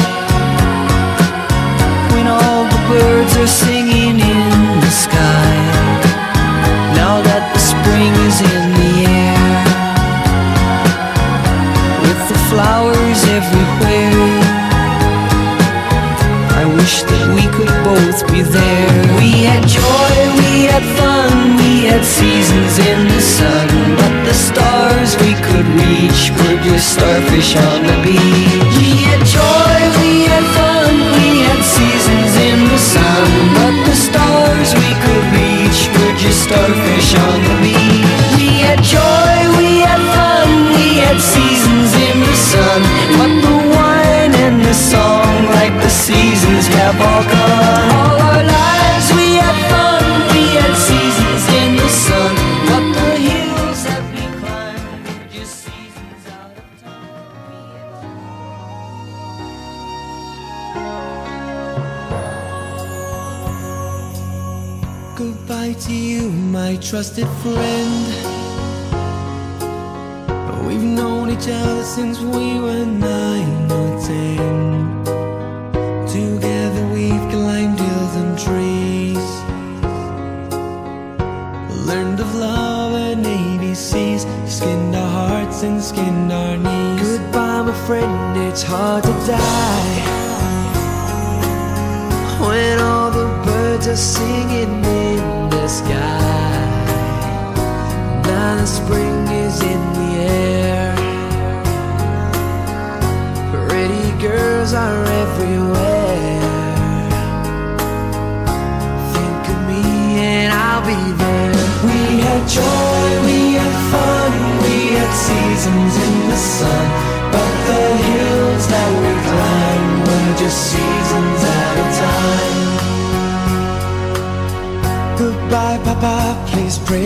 B: When all the birds are singing in the sky, now that the spring is in flowers everywhere. I wish that we could both be there. We had joy, we had fun, we had seasons in the sun. But the stars we could reach were just starfish on the beach. We had joy, we had fun, we had seasons in the sun. But the stars we could reach were just starfish on the beach. We had joy, we had seasons in the sun. But the wine and the song, like the seasons, have all gone. All our lives we had fun, we had seasons in the sun. But the hills that we climbed were just seasons out of time.
C: Goodbye to you, my trusted friend. Each other since we were nine or ten. Together we've climbed hills and trees. Learned of love and ABCs. Skinned our hearts and skinned our knees. Goodbye, my friend, it's hard to die.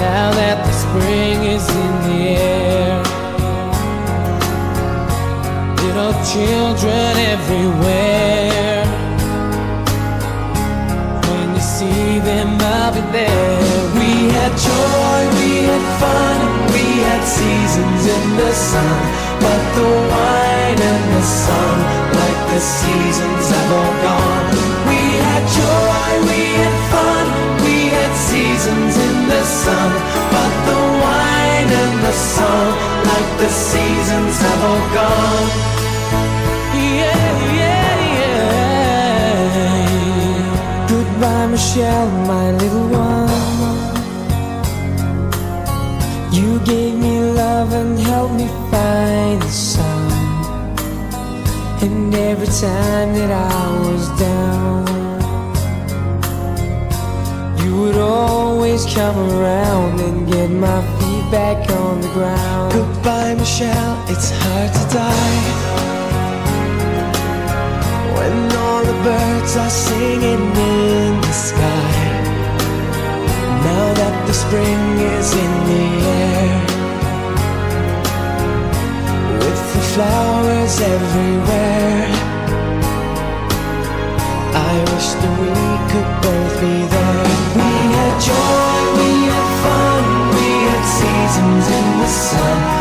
D: Now that the spring is in the air. Little children everywhere. When you see them, I'll be there.
C: We had joy, we had fun, we had seasons in the sun. But the wine and the sun, like the seasons have all gone. We had joy, we had the sun. But the wine and the sun, like the seasons have all gone.
D: Yeah, yeah, yeah. Goodbye, Michelle, my little one. You gave me love and helped me find the sun. And every time that I was down, always come around and get my feet back on the ground.
C: Goodbye, Michelle, it's hard to die. When all the birds are singing in the sky. Now that the spring is in the air. With the flowers everywhere. I wish that we could both be there. Seasons in the sun.